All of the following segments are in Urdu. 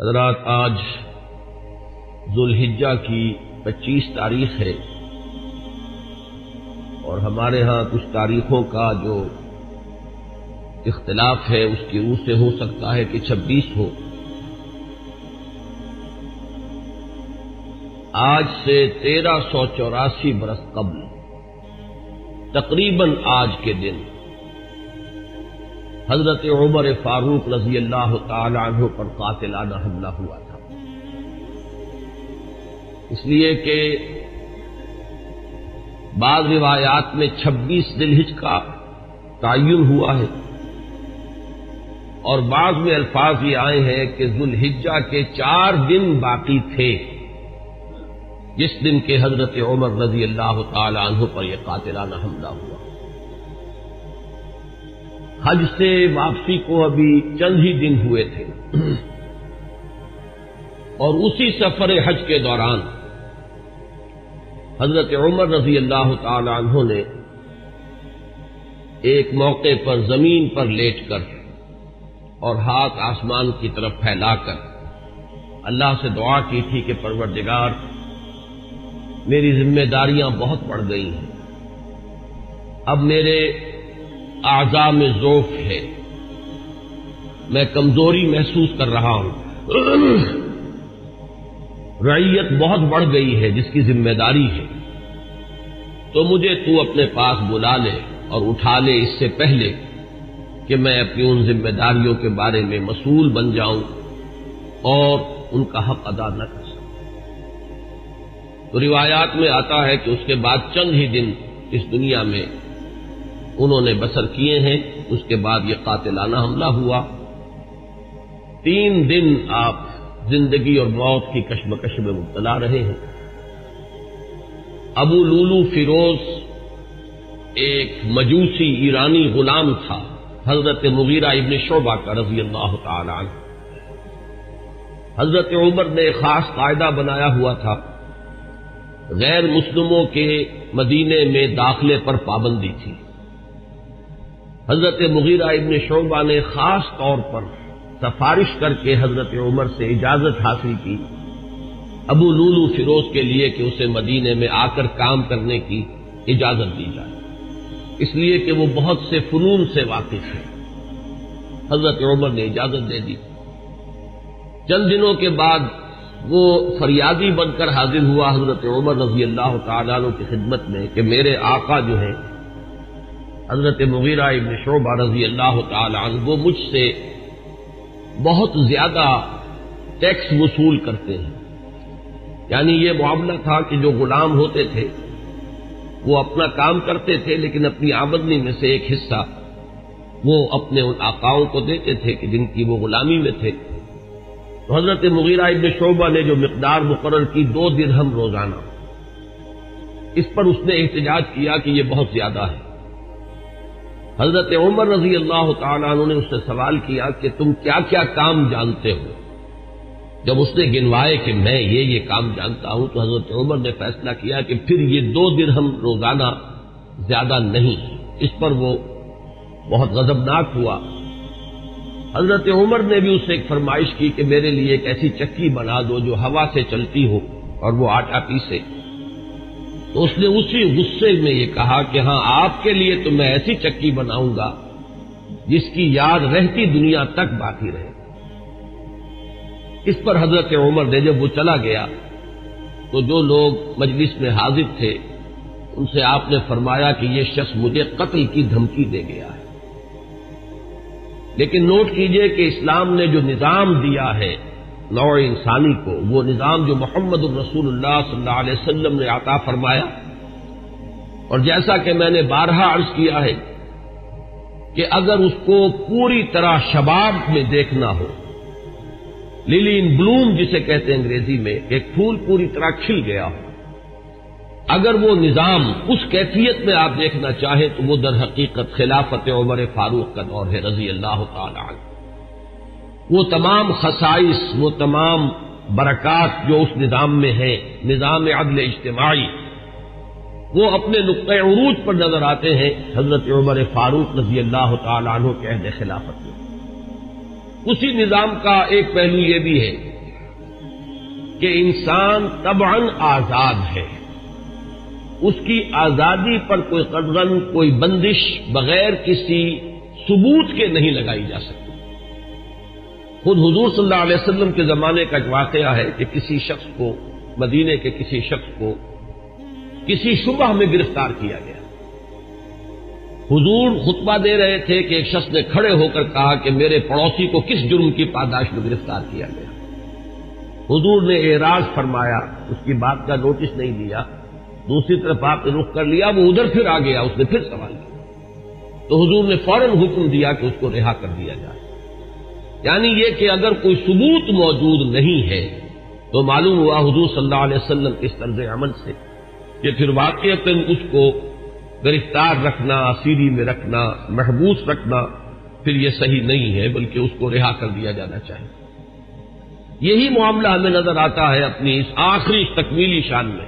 حضرات، آج ذوالحجہ کی پچیس تاریخ ہے اور ہمارے ہاں کچھ تاریخوں کا جو اختلاف ہے، اس کی روح سے ہو سکتا ہے کہ چھبیس ہو۔ آج سے تیرہ سو چوراسی برس قبل، تقریباً آج کے دن حضرت عمر فاروق رضی اللہ تعالی عنہ پر قاتلانہ حملہ ہوا تھا۔ اس لیے کہ بعض روایات میں چھبیس دلہج کا تعین ہوا ہے اور بعض میں الفاظ یہ آئے ہیں کہ ذوالحجہ کے چار دن باقی تھے۔ جس دن کے حضرت عمر رضی اللہ تعالی عنہ پر یہ قاتلانہ حملہ ہوا۔ حج سے واپسی کو ابھی چند ہی دن ہوئے تھے۔ اور اسی سفر حج کے دوران حضرت عمر رضی اللہ تعالی عنہ نے ایک موقع پر زمین پر لیٹ کر اور ہاتھ آسمان کی طرف پھیلا کر اللہ سے دعا کی تھی کہ پروردگار، میری ذمہ داریاں بہت بڑھ گئی ہیں۔ اب میرے اعضاء میں ذوف ہے۔ میں کمزوری محسوس کر رہا ہوں۔ ریت بہت بڑھ گئی ہے، جس کی ذمہ داری ہے۔ تو مجھے تو اپنے پاس بلا لے اور اٹھا لے اس سے پہلے کہ میں اپنی ان ذمہ داریوں کے بارے میں مسئول بن جاؤں اور ان کا حق ادا نہ کر سکوں۔ تو روایات میں آتا ہے کہ اس کے بعد چند ہی دن اس دنیا میں انہوں نے بسر کیے ہیں، اس کے بعد یہ قاتلانہ حملہ ہوا۔ تین دن آپ زندگی اور موت کی کشمکش میں مبتلا رہے ہیں۔ ابو لولو فیروز ایک مجوسی ایرانی غلام تھا، حضرت مغیرہ ابن شعبہ کا رضی اللہ تعالی عنہ۔ حضرت عمر نے خاص قاعدہ بنایا ہوا تھا، غیر مسلموں کے مدینے میں داخلے پر پابندی تھی۔ حضرت مغیرہ ابن شعبہ نے خاص طور پر سفارش کر کے حضرت عمر سے اجازت حاصل کی ابو لولو فیروز کے لیے کہ اسے مدینے میں آ کر کام کرنے کی اجازت دی جائے۔ اس لیے کہ وہ بہت سے فنون سے واقف ہے حضرت عمر نے اجازت دے دی۔ چند دنوں کے بعد وہ فریادی بن کر حاضر ہوا حضرت عمر رضی اللہ تعالیٰ کی خدمت میں کہ میرے آقا جو ہیں حضرت مغیرہ ابن شعبہ رضی اللہ تعالی عنہ وہ مجھ سے بہت زیادہ ٹیکس وصول کرتے ہیں۔ یعنی یہ معاملہ تھا کہ جو غلام ہوتے تھے، وہ اپنا کام کرتے تھے، لیکن اپنی آمدنی میں سے ایک حصہ وہ اپنے ان آقاؤں کو دیتے تھے کہ جن کی وہ غلامی میں تھے۔ تو حضرت مغیرہ ابن شعبہ نے جو مقدار مقرر کی، دو درہم روزانہ۔ اس پر اس نے احتجاج کیا کہ یہ بہت زیادہ ہے۔ حضرت عمر رضی اللہ تعالیٰ عنہ نے اس سے سوال کیا کہ تم کیا کیا کام جانتے ہو؟ جب اس نے گنوائے کہ میں یہ یہ کام جانتا ہوں تو حضرت عمر نے فیصلہ کیا کہ پھر یہ دو دن ہم روزانہ زیادہ نہیں، اس پر وہ بہت غضبناک ہوا۔ حضرت عمر نے بھی اس سے ایک فرمائش کی کہ میرے لیے ایک ایسی چکی بنا دو جو ہوا سے چلتی ہو اور وہ آٹا پیسے۔ تو اس نے اسی غصے میں یہ کہا کہ ہاں آپ کے لیے تو میں ایسی چکی بناؤں گا جس کی یاد رہتی دنیا تک باقی رہے۔ اس پر حضرت عمر نے جب وہ چلا گیا، تو جو لوگ مجلس میں حاضر تھے، ان سے آپ نے فرمایا کہ یہ شخص مجھے قتل کی دھمکی دے گیا ہے۔ لیکن نوٹ کیجیے کہ اسلام نے جو نظام دیا ہے نوع انسانی کو، وہ نظام جو محمد الرسول اللہ صلی اللہ علیہ وسلم نے عطا فرمایا۔ اور جیسا کہ میں نے بارہا عرض کیا ہے کہ اگر اس کو پوری طرح شباب میں دیکھنا ہو، للی ان بلوم جسے کہتے ہیں انگریزی میں، ایک پھول پوری طرح کھل گیا ہو، اگر وہ نظام اس کیفیت میں آپ دیکھنا چاہیں تو وہ در حقیقت خلافت عمر فاروق کا دور ہے، رضی اللہ تعالی عنہ۔ وہ تمام خصائص، وہ تمام برکات جو اس نظام میں ہیں، نظام عدل اجتماعی، وہ اپنے نقطۂ عروج پر نظر آتے ہیں، حضرت عمر فاروق رضی اللہ تعالیٰ عنہ کے عہد خلافت میں۔ اسی نظام کا ایک پہلو یہ بھی ہے کہ انسان طبعا آزاد ہے۔ اس کی آزادی پر کوئی قدرن، کوئی بندش بغیر کسی ثبوت کے نہیں لگائی جا سکتی۔ خود حضور صلی اللہ علیہ وسلم کے زمانے کا ایک واقعہ ہے کہ کسی شخص کو مدینے کے کسی شخص کو کسی شبہ میں گرفتار کیا گیا۔ حضور خطبہ دے رہے تھے کہ ایک شخص نے کھڑے ہو کر کہا کہ میرے پڑوسی کو کس جرم کی پاداش میں گرفتار کیا گیا۔ حضور نے اعراض فرمایا، اس کی بات کا نوٹس نہیں لیا دوسری طرف آپ نے رخ کر لیا، وہ ادھر پھر آ گیا، اس نے پھر سوال کیا۔ تو حضور نے فوراً حکم دیا کہ اس کو رہا کر دیا جائے۔ یعنی یہ کہ اگر کوئی ثبوت موجود نہیں ہے، تو معلوم ہوا حضور صلی اللہ علیہ وسلم اس طرز عمل سے کہ پھر واقع اس کو گرفتار رکھنا سیری میں رکھنا، محبوس رکھنا پھر یہ صحیح نہیں ہے، بلکہ اس کو رہا کر دیا جانا چاہیے۔ یہی معاملہ ہمیں نظر آتا ہے اپنی اس آخری تکمیلی شان میں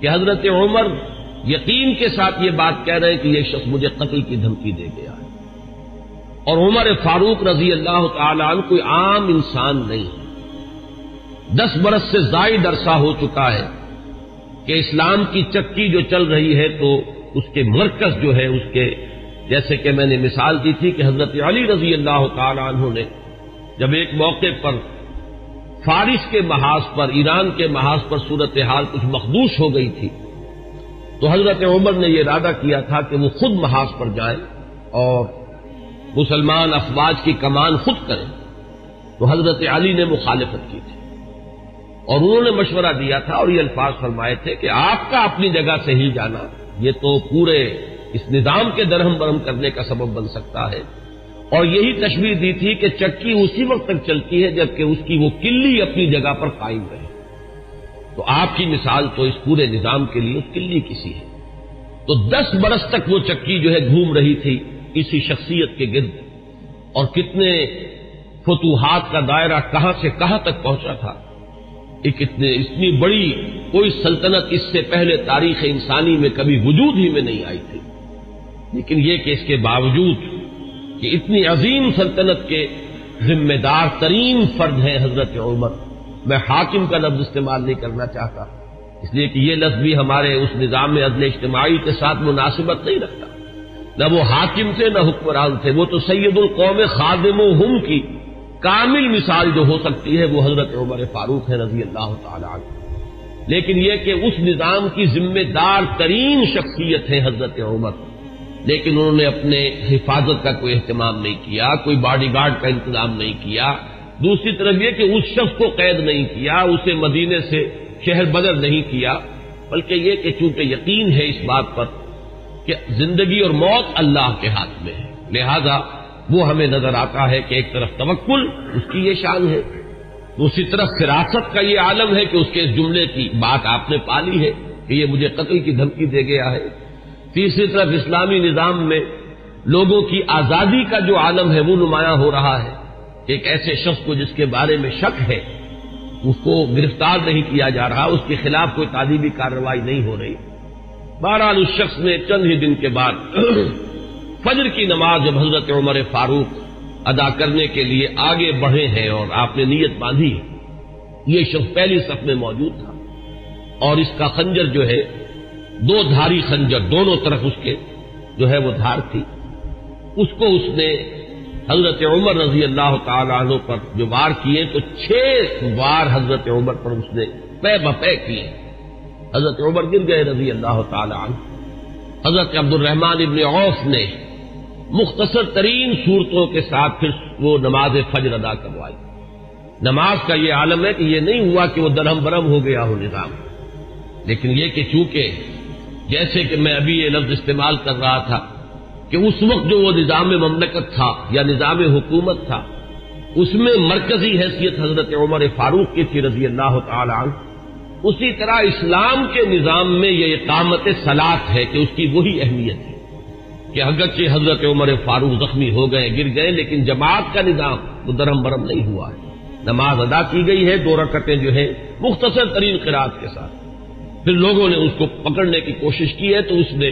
کہ حضرت عمر یقین کے ساتھ یہ بات کہہ رہے ہیں کہ یہ شخص مجھے قتل کی دھمکی دے گیا ہے۔ اور عمر فاروق رضی اللہ تعالی عنہ کوئی عام انسان نہیں دس برس سے زائد عرصہ ہو چکا ہے کہ اسلام کی چکی جو چل رہی ہے تو اس کے مرکز جو ہے اس کے، جیسے کہ میں نے مثال دی تھی کہ حضرت علی رضی اللہ تعالی عنہ نے جب ایک موقع پر فارس کے محاذ پر، ایران کے محاذ پر صورت حال کچھ مخدوش ہو گئی تھی، تو حضرت عمر نے یہ ارادہ کیا تھا کہ وہ خود محاذ پر جائیں اور مسلمان افواج کی کمان خود کریں تو حضرت علی نے مخالفت کی تھی اور انہوں نے مشورہ دیا تھا اور یہ الفاظ فرمائے تھے کہ آپ کا اپنی جگہ سے ہی جانا یہ تو پورے اس نظام کے درہم برہم کرنے کا سبب بن سکتا ہے اور یہی تشویر دی تھی کہ چکی اسی وقت تک چلتی ہے جبکہ اس کی وہ کلی اپنی جگہ پر قائم رہے تو آپ کی مثال تو اس پورے نظام کے لیے اس کلی کسی ہے تو دس برس تک وہ چکی جو ہے گھوم رہی تھی اسی شخصیت کے گرد اور کتنے فتوحات کا دائرہ کہاں سے کہاں تک پہنچا تھا۔ ایک اتنی بڑی کوئی سلطنت اس سے پہلے تاریخ انسانی میں کبھی وجود ہی میں نہیں آئی تھی۔ لیکن یہ کہ اس کے باوجود کہ اتنی عظیم سلطنت کے ذمہ دار ترین فرد ہیں حضرت عمر، میں حاکم کا لفظ استعمال نہیں کرنا چاہتا۔ اس لیے کہ یہ لفظ بھی ہمارے اس نظام میں عدل اجتماعی کے ساتھ مناسبت نہیں رکھتا۔ نہ وہ حاکم تھے، نہ حکمران تھے۔ وہ تو سید القوم خادم و ہم کی کامل مثال جو ہو سکتی ہے، وہ حضرت عمر فاروق ہے رضی اللہ تعالی عنہ۔ لیکن یہ کہ اس نظام کی ذمہ دار ترین شخصیت ہے حضرت عمر۔ لیکن انہوں نے اپنے حفاظت کا کوئی اہتمام نہیں کیا، کوئی باڈی گارڈ کا انتظام نہیں کیا۔ دوسری طرف یہ کہ اس شخص کو قید نہیں کیا، اسے مدینے سے شہر بدر نہیں کیا، بلکہ یہ کہ چونکہ یقین ہے اس بات پر کہ زندگی اور موت اللہ کے ہاتھ میں ہے۔ لہذا وہ ہمیں نظر آتا ہے کہ ایک طرف توکل، اس کی یہ شان ہے۔ دوسری طرف فراست کا یہ عالم ہے کہ اس کے اس جملے کی بات آپ نے پالی ہے کہ یہ مجھے قتل کی دھمکی دے گیا ہے۔ تیسری طرف اسلامی نظام میں لوگوں کی آزادی کا جو عالم ہے وہ نمایاں ہو رہا ہے۔ کہ ایک ایسے شخص کو جس کے بارے میں شک ہے، اس کو گرفتار نہیں کیا جا رہا، اس کے خلاف کوئی تعلیمی کارروائی نہیں ہو رہی۔ بہرحال اس شخص نے چند ہی دن کے بعد فجر کی نماز جب حضرت عمر فاروق ادا کرنے کے لیے آگے بڑھے ہیں اور آپ نے نیت باندھی یہ شخص پہلی صف میں موجود تھا۔ اور اس کا خنجر جو ہے، دو دھاری خنجر دونوں طرف اس کے جو ہے وہ دھار تھی۔ اس کو اس نے حضرت عمر رضی اللہ تعالی عنہ پر جو وار کیے تو چھ وار حضرت عمر پر اس نے پے بپے کیے۔ حضرت عمر گر گئے رضی اللہ تعالی عنہ۔ حضرت عبد الرحمان ابن عوف نے مختصر ترین صورتوں کے ساتھ پھر وہ نماز فجر ادا کروائی۔ نماز کا یہ عالم ہے کہ یہ نہیں ہوا کہ وہ درہم برہم ہو گیا ہو نظام۔ لیکن یہ کہ چونکہ جیسے کہ میں ابھی یہ لفظ استعمال کر رہا تھا کہ اس وقت جو وہ نظام مملکت تھا یا نظام حکومت تھا، اس میں مرکزی حیثیت حضرت عمر فاروق کی تھی رضی اللہ تعالی عنہ۔ اسی طرح اسلام کے نظام میں یہ اقامت سلاد ہے کہ اس کی وہی اہمیت ہے کہ اگرچہ حضرت عمر فاروق زخمی ہو گئے، گر گئے، لیکن جماعت کا نظام وہ درم برم نہیں ہوا ہے۔ نماز ادا کی گئی ہے، دو رکعتیں جو ہے مختصر ترین قرآد کے ساتھ۔ پھر لوگوں نے اس کو پکڑنے کی کوشش کی ہے، تو اس نے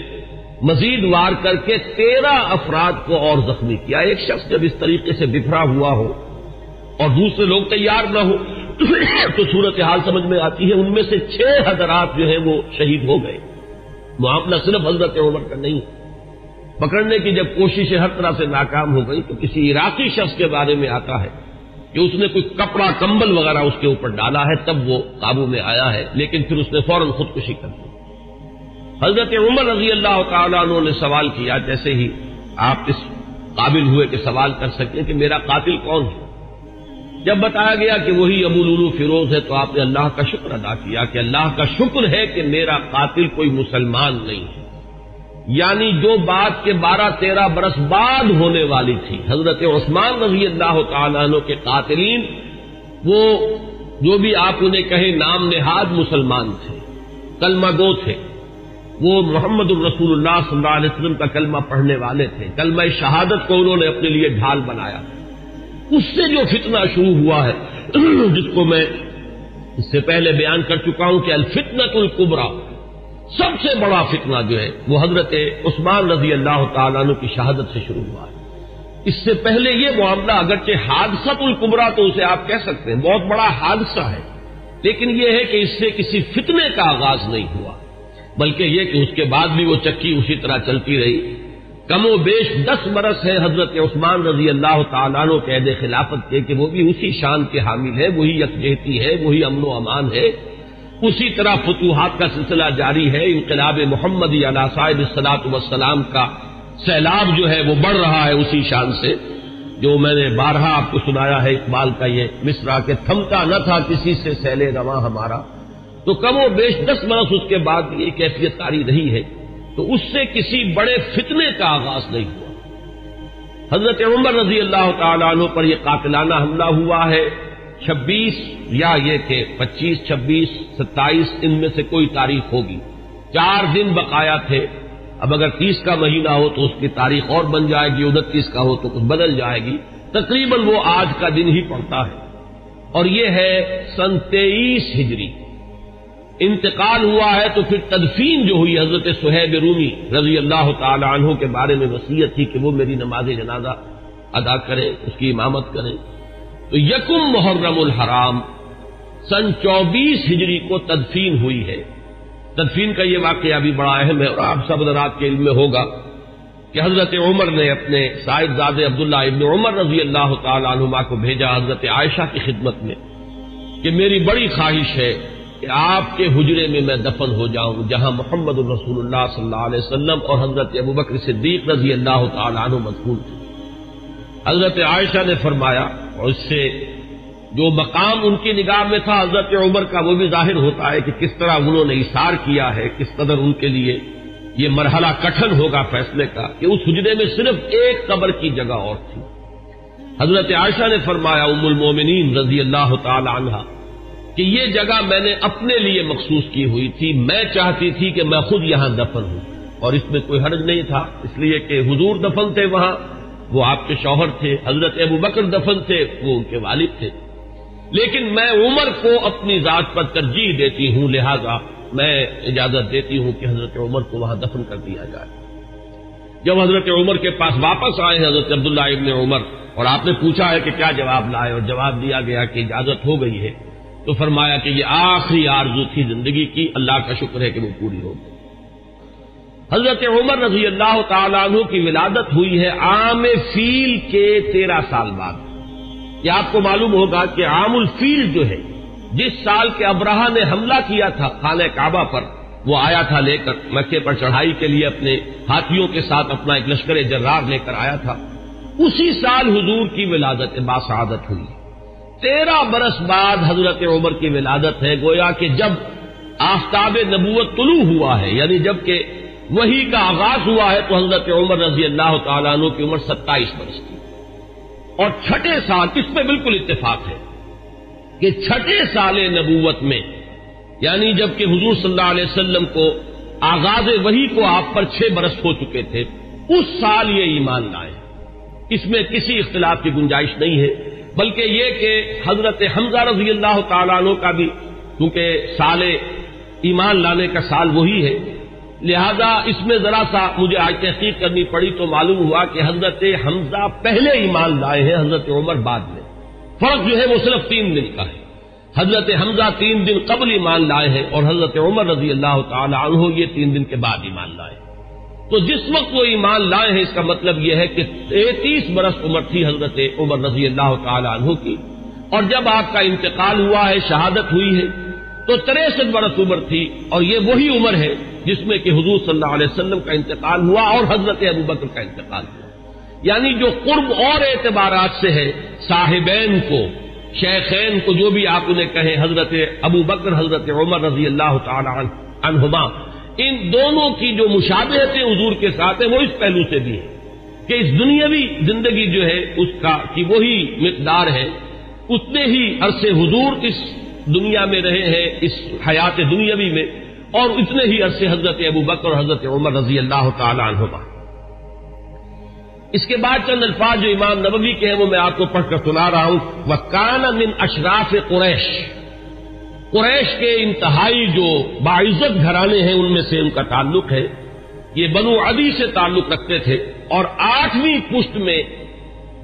مزید وار کر کے تیرہ افراد کو اور زخمی کیا۔ ایک شخص جب اس طریقے سے بکھرا ہوا ہو اور دوسرے لوگ تیار نہ ہو تو صورت حال سمجھ میں آتی ہے، ان میں سے چھ حضرات جو ہیں وہ شہید ہو گئے۔ معاملہ صرف حضرت عمر کا نہیں۔ پکڑنے کی جب کوششیں ہر طرح سے ناکام ہو گئی تو کسی عراقی شخص کے بارے میں آتا ہے کہ اس نے کوئی کپڑا، کمبل وغیرہ اس کے اوپر ڈالا ہے، تب وہ قابو میں آیا ہے، لیکن پھر اس نے فوراً خودکشی کر دی۔ حضرت عمر رضی اللہ تعالیٰ عنہ نے سوال کیا، جیسے ہی آپ اس قابل ہوئے کہ سوال کر سکیں کہ میرا قاتل کون ہے؟ جب بتایا گیا کہ وہی ابو لولو فیروز ہے تو آپ نے اللہ کا شکر ادا کیا کہ اللہ کا شکر ہے کہ میرا قاتل کوئی مسلمان نہیں ہے۔ یعنی جو بات کے بارہ تیرہ برس بعد ہونے والی تھی، حضرت عثمان رضی اللہ تعالیٰ عنہ کے قاتلین، وہ جو بھی آپ انہیں کہیں نام نہاد مسلمان تھے، کلمہ گو تھے۔ وہ محمد الرسول اللہ صلی اللہ علیہ وسلم کا کلمہ پڑھنے والے تھے۔ کلمہ شہادت کو انہوں نے اپنے لیے ڈھال بنایا۔ تھا اس سے جو فتنہ شروع ہوا ہے، جس کو میں اس سے پہلے بیان کر چکا ہوں کہ الفتنت القبرا سب سے بڑا فتنہ جو ہے، وہ حضرت عثمان رضی اللہ تعالیٰ عنہ کی شہادت سے شروع ہوا ہے۔ اس سے پہلے یہ معاملہ اگرچہ حادثت القبرا تو اسے آپ کہہ سکتے ہیں، بہت بڑا حادثہ ہے، لیکن یہ ہے کہ اس سے کسی فتنے کا آغاز نہیں ہوا، بلکہ یہ کہ اس کے بعد بھی وہ چکی اسی طرح چلتی رہی۔ کم و بیش دس برس ہے حضرت عثمان رضی اللہ تعالیٰ عنہ قید خلافت کے کہ وہ بھی اسی شان کے حامل ہے، وہی یکجہتی ہے، وہی امن و امان ہے۔ اسی طرح فتوحات کا سلسلہ جاری ہے، انقلاب محمد علیہ صاحب السلاط وسلام کا سیلاب جو ہے وہ بڑھ رہا ہے اسی شان سے۔ جو میں نے بارہا آپ کو سنایا ہے اقبال کا یہ مصرا کہ تھمتا نہ تھا کسی سے سیلے رواں ہمارا۔ تو کم و بیش دس برس اس کے بعد یہ کیفیت تاری رہی ہے۔ تو اس سے کسی بڑے فتنے کا آغاز نہیں ہوا۔ حضرت عمر رضی اللہ تعالیٰ عنہ پر یہ قاتلانہ حملہ ہوا ہے۔ چھبیس یا یہ کہ پچیس، چھبیس، ستائیس، ان میں سے کوئی تاریخ ہوگی۔ چار دن بقایا تھے۔ اب اگر تیس کا مہینہ ہو تو اس کی تاریخ اور بن جائے گی۔ انتیس کا ہو تو کچھ بدل جائے گی۔ تقریباً وہ آج کا دن ہی پڑتا ہے۔ اور یہ ہے سن تیئیس ہجری۔ انتقال ہوا ہے تو پھر تدفین جو ہوئی حضرت سہیب رومی رضی اللہ تعالی عنہ کے بارے میں وسیعت تھی کہ وہ میری نماز جنازہ ادا کریں اس کی امامت کریں تو یکم محرم الحرام، سن چوبیس ہجری کو تدفین ہوئی ہے۔ تدفین کا یہ واقعہ بھی بڑا اہم ہے اور آپ سب رات کے علم میں ہوگا کہ حضرت عمر نے اپنے سائد زاد عبداللہ ابن عمر رضی اللہ تعالی عنہما کو بھیجا حضرت عائشہ کی خدمت میں کہ میری بڑی خواہش ہے کہ آپ کے حجرے میں میں دفن ہو جاؤں جہاں محمد الرسول اللہ صلی اللہ علیہ وسلم اور حضرت ابو بکر صدیق رضی اللہ تعالیٰ عنہ مضمون تھے۔ حضرت عائشہ نے فرمایا، اور اس سے جو مقام ان کی نگاہ میں تھا حضرت عمر کا، وہ بھی ظاہر ہوتا ہے کہ کس طرح انہوں نے اشار کیا ہے، کس قدر ان کے لیے یہ مرحلہ کٹن ہوگا فیصلے کا، کہ اس حجرے میں صرف ایک قبر کی جگہ اور تھی۔ حضرت عائشہ نے فرمایا، ام المومنین رضی اللہ تعالی عنہ کہ یہ جگہ میں نے اپنے لیے مخصوص کی ہوئی تھی، میں چاہتی تھی کہ میں خود یہاں دفن ہوں۔ اور اس میں کوئی حرج نہیں تھا، اس لیے کہ حضور دفن تھے وہاں، وہ آپ کے شوہر تھے، حضرت ابو بکر دفن تھے، وہ ان کے والد تھے۔ لیکن میں عمر کو اپنی ذات پر ترجیح دیتی ہوں، لہذا میں اجازت دیتی ہوں کہ حضرت عمر کو وہاں دفن کر دیا جائے۔ جب حضرت عمر کے پاس واپس آئے، حضرت عبداللہ ابن عمر، اور آپ نے پوچھا ہے کہ کیا جواب لائے، اور جواب دیا گیا کہ اجازت ہو گئی ہے۔ تو فرمایا کہ یہ آخری آرزو تھی زندگی کی، اللہ کا شکر ہے کہ وہ پوری ہو گئی۔ حضرت عمر رضی اللہ تعالیٰ عنہ کی ولادت ہوئی ہے عام فیل کے تیرہ سال بعد۔ یہ آپ کو معلوم ہوگا کہ عام الفیل جو ہے، جس سال کے ابراہ نے حملہ کیا تھا خانہ کعبہ پر، وہ آیا تھا لے کر مکے پر چڑھائی کے لیے اپنے ہاتھیوں کے ساتھ اپنا ایک لشکر جرار لے کر آیا تھا۔ اسی سال حضور کی ولادت باسعادت ہوئی۔ تیرہ برس بعد حضرت عمر کی ولادت ہے، گویا کہ جب آفتاب نبوت طلوع ہوا ہے یعنی جبکہ وہی کا آغاز ہوا ہے، تو حضرت عمر رضی اللہ تعالیٰ عنہ کی عمر ستائیس برس کی اور چھٹے سال، اس میں بالکل اتفاق ہے کہ چھٹے سال نبوت میں یعنی جبکہ حضور صلی اللہ علیہ وسلم کو آغاز وہی کو آپ پر چھ برس ہو چکے تھے، اس سال یہ ایمان لائے۔ اس میں کسی اختلاف کی گنجائش نہیں ہے۔ بلکہ یہ کہ حضرت حمزہ رضی اللہ تعالیٰ عنہ کا بھی، کیونکہ سال ایمان لانے کا سال وہی ہے، لہذا اس میں ذرا سا مجھے آج تحقیق کرنی پڑی تو معلوم ہوا کہ حضرت حمزہ پہلے ایمان لائے ہیں حضرت عمر بعد میں۔ فرق جو ہے وہ صرف تین دن کا ہے۔ حضرت حمزہ تین دن قبل ایمان لائے ہیں اور حضرت عمر رضی اللہ تعالی عنہ یہ تین دن کے بعد ایمان لائے ہیں۔ تو جس وقت وہ ایمان لائے ہیں، اس کا مطلب یہ ہے کہ تینتیس برس عمر تھی حضرت عمر رضی اللہ تعالی عنہ کی۔ اور جب آپ کا انتقال ہوا ہے، شہادت ہوئی ہے، تو تریسٹھ برس عمر تھی۔ اور یہ وہی عمر ہے جس میں کہ حضور صلی اللہ علیہ وسلم کا انتقال ہوا اور حضرت ابو بکر کا انتقال ہوا۔ یعنی جو قرب اور اعتبارات سے ہے، صاحبین کو، شیخین کو جو بھی آپ انہیں کہیں، حضرت ابو بکر، حضرت عمر رضی اللہ تعالی عنہما ان دونوں کی جو مشابہتیں حضور کے ساتھ ہیں وہ اس پہلو سے بھی ہے کہ اس دنیاوی زندگی جو ہے اس کا کی وہی مقدار ہے، اتنے ہی عرصے حضور اس دنیا میں رہے ہیں، اس حیات دنیاوی میں، اور اتنے ہی عرصے حضرت ابو بکر اور حضرت عمر رضی اللہ تعالی عنہما۔ اس کے بعد چند الفاظ جو امام نبوی کے ہیں وہ میں آپ کو پڑھ کر سنا رہا ہوں۔ وہ کان من اشراف قریش قریش کے انتہائی جو باعزت گھرانے ہیں، ان میں سے ان کا تعلق ہے۔ یہ بنو عدی سے تعلق رکھتے تھے۔ اور آٹھویں پشت میں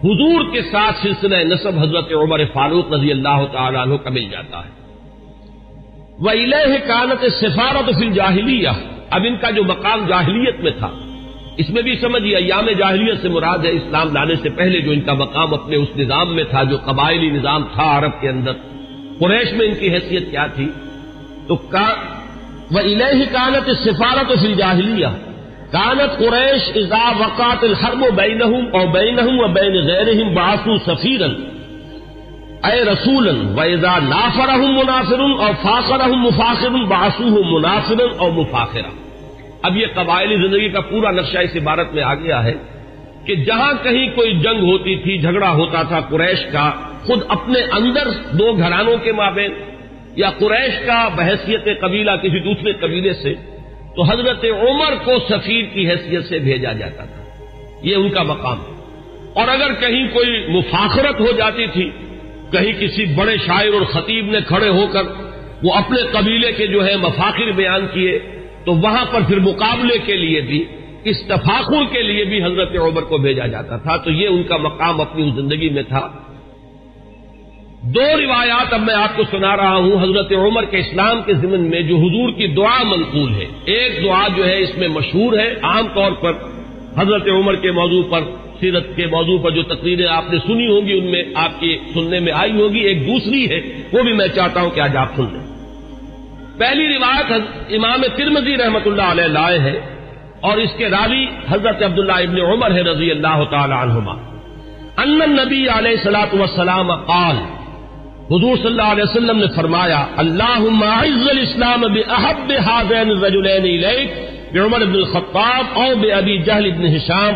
حضور کے ساتھ سلسلہ نصب حضرت عمر فاروق رضی اللہ تعالیٰ عنہ کا مل جاتا ہے۔ وہ الہ کانت سفارت فی جاہلیہ اب ان کا جو مقام جاہلیت میں تھا، اس میں بھی سمجھیے، ایام جاہلیت سے مراد ہے اسلام لانے سے پہلے جو ان کا مقام اپنے اس نظام میں تھا، جو قبائلی نظام تھا عرب کے اندر۔ قریش میں ان کی حیثیت کیا تھی؟ تو وہ الہ کانت سفارت فی جاہلیہ کانت قریش ازا وقات الحرب و بین اور بین و بین غیر باسو سفیرن۔ اے رسول و ازا نافر منافر اور فاخر مفاخر باسو منافر اور مفاخرہ۔ اب یہ قبائلی زندگی کا پورا نقشہ اس عبارت میں آ گیا ہے کہ جہاں کہیں کوئی جنگ ہوتی تھی، جھگڑا ہوتا تھا قریش کا خود اپنے اندر دو گھرانوں کے مابین یا قریش کا بحثیت قبیلہ کسی دوسرے قبیلے سے، تو حضرت عمر کو سفیر کی حیثیت سے بھیجا جاتا تھا۔ یہ ان کا مقام۔ ہے اور اگر کہیں کوئی مفاخرت ہو جاتی تھی، کہیں کسی بڑے شاعر اور خطیب نے کھڑے ہو کر وہ اپنے قبیلے کے جو ہے مفاخر بیان کیے، تو وہاں پر پھر مقابلے کے لیے بھی اس تفاخر کے لیے بھی حضرت عمر کو بھیجا جاتا تھا۔ تو یہ ان کا مقام اپنی زندگی میں تھا۔ دو روایات اب میں آپ کو سنا رہا ہوں۔ حضرت عمر کے اسلام کے ضمن میں جو حضور کی دعا منقول ہے۔ ایک دعا جو ہے اس میں مشہور ہے۔ عام طور پر حضرت عمر کے موضوع پر، سیرت کے موضوع پر جو تقریریں آپ نے سنی ہوں گی، ان میں آپ کی سننے میں آئی ہوگی۔ ایک دوسری ہے، وہ بھی میں چاہتا ہوں کہ آج آپ سن لیں۔ پہلی روایت امام ترمزی رحمت اللہ علیہ لائے ہے اور اس کے راوی حضرت عبداللہ ابن عمر ہے رضی اللہ تعالی عنہما۔ ان نبی علیہ سلاۃ وسلام قال حضور صلی اللہ علیہ وسلم نے فرمایا اللہ عز الاسلام بحب حاضین الرجلین الیک بعمر ابن الخطاب اور بے ابی جہل ابن حشام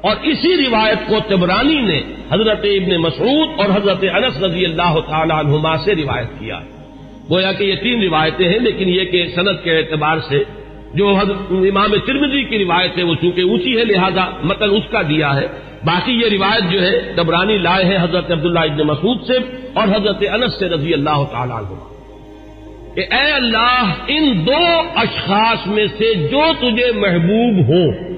اور اسی روایت کو تبرانی نے حضرت ابن مسعود اور حضرت انس رضی اللہ تعالی عنہما سے روایت کیا۔ ہے گویا کہ یہ تین روایتیں ہیں، لیکن یہ کہ صنعت کے اعتبار سے جو امام ترمزی کی روایت ہے وہ چونکہ اونچی ہے لہذا متن اس کا دیا ہے۔ باقی یہ روایت جو ہے، دبرانی لائے ہیں حضرت عبداللہ ابن مسعود سے اور حضرت انس سے رضی اللہ تعالیٰ عنہ کہ اے اللہ، ان دو اشخاص میں سے جو تجھے محبوب ہو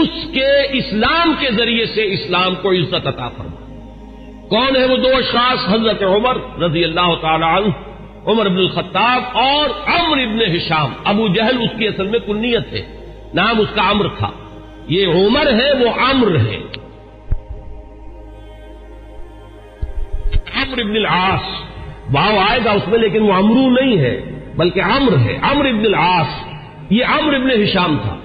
اس کے اسلام کے ذریعے سے اسلام کو عزت عطا فرما۔ کون ہے وہ دو اشخاص؟ حضرت عمر رضی اللہ تعالی عنہ، عمر ابن الخطاب اور امر ابن ہشام۔ ابو جہل اس کی اصل میں کنیت ہے، نام اس کا امر تھا۔ یہ عمر ہے، وہ امر ہے۔ امر ابن العاص واؤ آئے گا اس میں لیکن وہ امرو نہیں ہے، بلکہ امر ہے۔ امر ابن العاص، یہ امر ابن ہشام تھا۔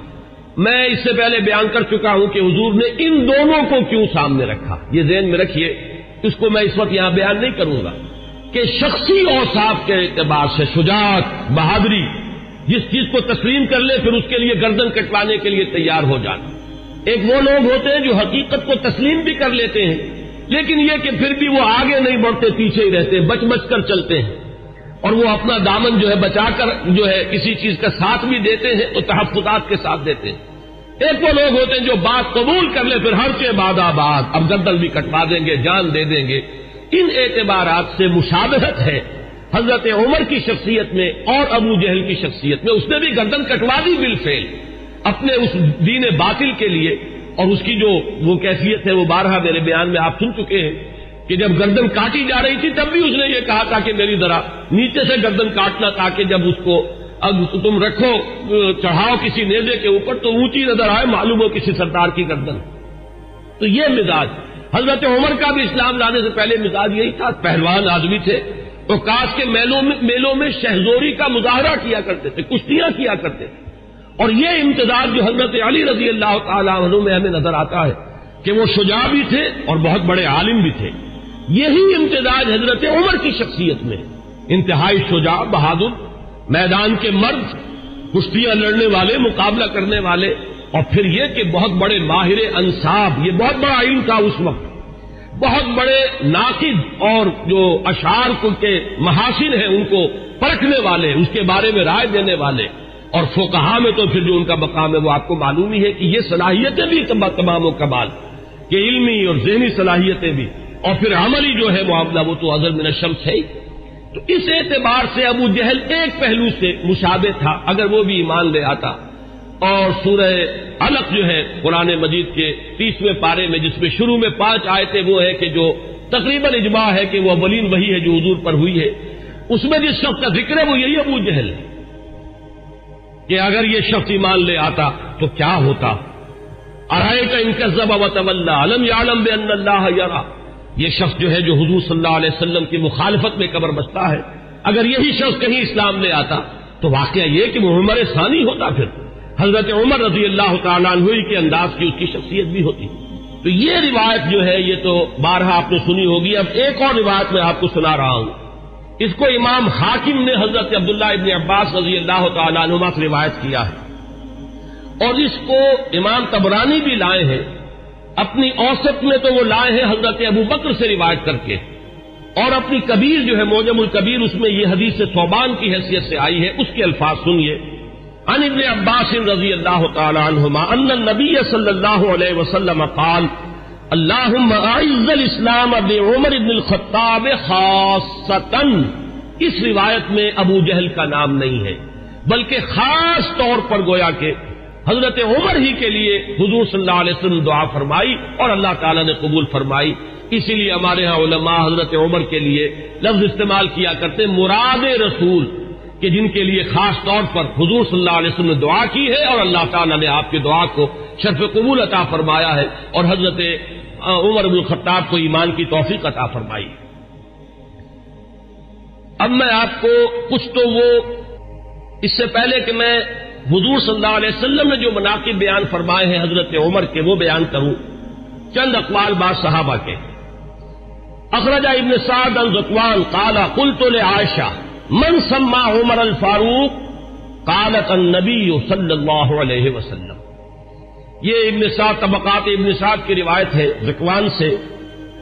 میں اس سے پہلے بیان کر چکا ہوں کہ حضور نے ان دونوں کو کیوں سامنے رکھا۔ یہ ذہن میں رکھیے، اس کو میں اس وقت یہاں بیان نہیں کروں گا کہ شخصی اوصاف کے اعتبار سے شجاعت، بہادری، جس چیز کو تسلیم کر لے، پھر اس کے لیے گردن کٹوانے کے لیے تیار ہو جانا۔ ایک وہ لوگ ہوتے ہیں جو حقیقت کو تسلیم بھی کر لیتے ہیں، لیکن یہ کہ پھر بھی وہ آگے نہیں بڑھتے، پیچھے ہی رہتے، بچ بچ کر چلتے ہیں۔ اور وہ اپنا دامن جو ہے بچا کر جو ہے کسی چیز کا ساتھ بھی دیتے ہیں اور تحفظات کے ساتھ دیتے ہیں۔ ایک وہ لوگ ہوتے ہیں جو بات قبول کر لے، پھر ہر کے بعد آباد، اب گردن بھی کٹوا دیں گے، جان دے دیں گے۔ ان اعتبارات سے مشابہت ہے۔ حضرت عمر کی شخصیت میں اور ابو جہل کی شخصیت میں، اس نے بھی گردن کٹوا دی بل فیل اپنے اس دین باطل کے لیے اور اس کی جو وہ کیفیت ہے وہ بارہ میرے بیان میں آپ سن چکے ہیں کہ جب گردن کاٹی جا رہی تھی تب بھی اس نے یہ کہا تھا کہ میری ذرا نیچے سے گردن کاٹنا تاکہ جب اس کو اب تم رکھو، چڑھاؤ کسی نیزے کے اوپر تو اونچی نظر آئے، معلوم ہو کسی سردار کی گردن۔ تو یہ مزاج۔ حضرت عمر کا بھی اسلام لانے سے پہلے مزاج یہی تھا، پہلوان آدمی تھے۔ تو کاش کے میلوں میں میلوں میں شہزوری کا مظاہرہ کیا کرتے تھے، کشتیاں کیا کرتے تھے۔ اور یہ امتداد جو حضرت علی رضی اللہ تعالیٰ عنہ میں ہمیں نظر آتا ہے کہ وہ شجاع بھی تھے اور بہت بڑے عالم بھی تھے۔ یہی امتداد حضرت عمر کی شخصیت میں۔ انتہائی شجاع، بہادر، میدان کے مرد کشتیاں لڑنے والے، مقابلہ کرنے والے۔ اور پھر یہ کہ بہت بڑے ماہر انصاب یہ بہت بڑا علم تھا اس وقت۔ بہت بڑے ناقد اور جو اشعار کے محاسن ہیں، ان کو پرکھنے والے اس کے بارے میں رائے دینے والے۔ اور فوکہ میں تو پھر جو ان کا مقام ہے وہ آپ کو معلوم ہی ہے کہ یہ صلاحیتیں بھی تمام و کمال، کہ علمی اور ذہنی صلاحیتیں بھی۔ اور پھر عملی جو ہے معاملہ وہ تو اظہر من الشمس ہے تو اس اعتبار سے ابو جہل ایک پہلو سے مشابہ تھا، اگر وہ بھی ایمان لے آتا۔ اور سورہ الگ جو ہے قرآن مجید کے تیسویں پارے میں، جس میں شروع میں پانچ آئے تھے وہ ہے کہ جو تقریباً اجماع ہے کہ وہ اولین وہی ہے جو حضور پر ہوئی ہے۔ اس میں جس شخص کا ذکر ہے وہ یہی ابو جہل ہے۔ کہ اگر یہ شخص ایمان لے آتا تو کیا ہوتا؟ ارائے کا انکزب و علم یا عالم بے اللہ یارا یہ شخص جو ہے جو حضور صلی اللہ علیہ وسلم کی مخالفت میں قبر بستا ہے، اگر یہی شخص کہیں اسلام لے آتا تو واقعہ یہ کہ وہ عمر ثانی ہوتا پھر۔ حضرت عمر رضی اللہ تعالیٰ عنہ کے انداز کی اس کی شخصیت بھی ہوتی۔ تو یہ روایت جو ہے، یہ تو بارہ آپ نے سنی ہوگی، اب ایک اور روایت میں آپ کو سنا رہا ہوں۔ اس کو امام حاکم نے حضرت عبداللہ ابن عباس رضی اللہ تعالیٰ عنہ سے روایت کیا ہے۔ اور اس کو امام تبرانی بھی لائے ہیں۔ اپنی اوسط میں تو وہ لائے ہیں حضرت ابو بکر سے روایت کر کے۔ اور اپنی کبیر جو ہے، موجم الکبیر، اس میں یہ حدیث صوبان کی حیثیت سے آئی ہے۔ اس کے الفاظ سنیے۔ عن ابن عباس رضی اللہ تعالی عنہما ان النبی صلی اللہ علیہ وسلم قال اللہم اعز الاسلام بعمر بن الخطاب خاصتا۔ اس روایت میں ابو جہل کا نام نہیں ہے، بلکہ خاص طور پر گویا کہ حضرت عمر ہی کے لیے حضور صلی اللہ علیہ وسلم دعا فرمائی اور اللہ تعالیٰ نے قبول فرمائی۔ اسی لیے ہمارے ہاں علماء حضرت عمر کے لیے لفظ استعمال کیا کرتے مراد رسول۔ کہ جن کے لیے خاص طور پر حضور صلی اللہ علیہ وسلم نے دعا کی ہے اور اللہ تعالیٰ نے آپ کی دعا کو شرف قبول عطا فرمایا ہے اور حضرت عمر ابن الخطاب کو ایمان کی توفیق عطا فرمائی۔ اب میں آپ کو کچھ تو وہ، اس سے پہلے کہ میں حضور صلی اللہ علیہ وسلم نے جو مناقب بیان فرمائے ہیں حضرت عمر کے، وہ بیان کروں۔ چند اقوال بعض صحابہ کے۔ اخرجہ ابن سعد الزکوان کالا کل تو عائشہ من سما عمر الفاروق قالت النبی صلی اللہ علیہ وسلم۔ یہ ابن سعد طبقات ابن سعد کی روایت ہے زکوان سے۔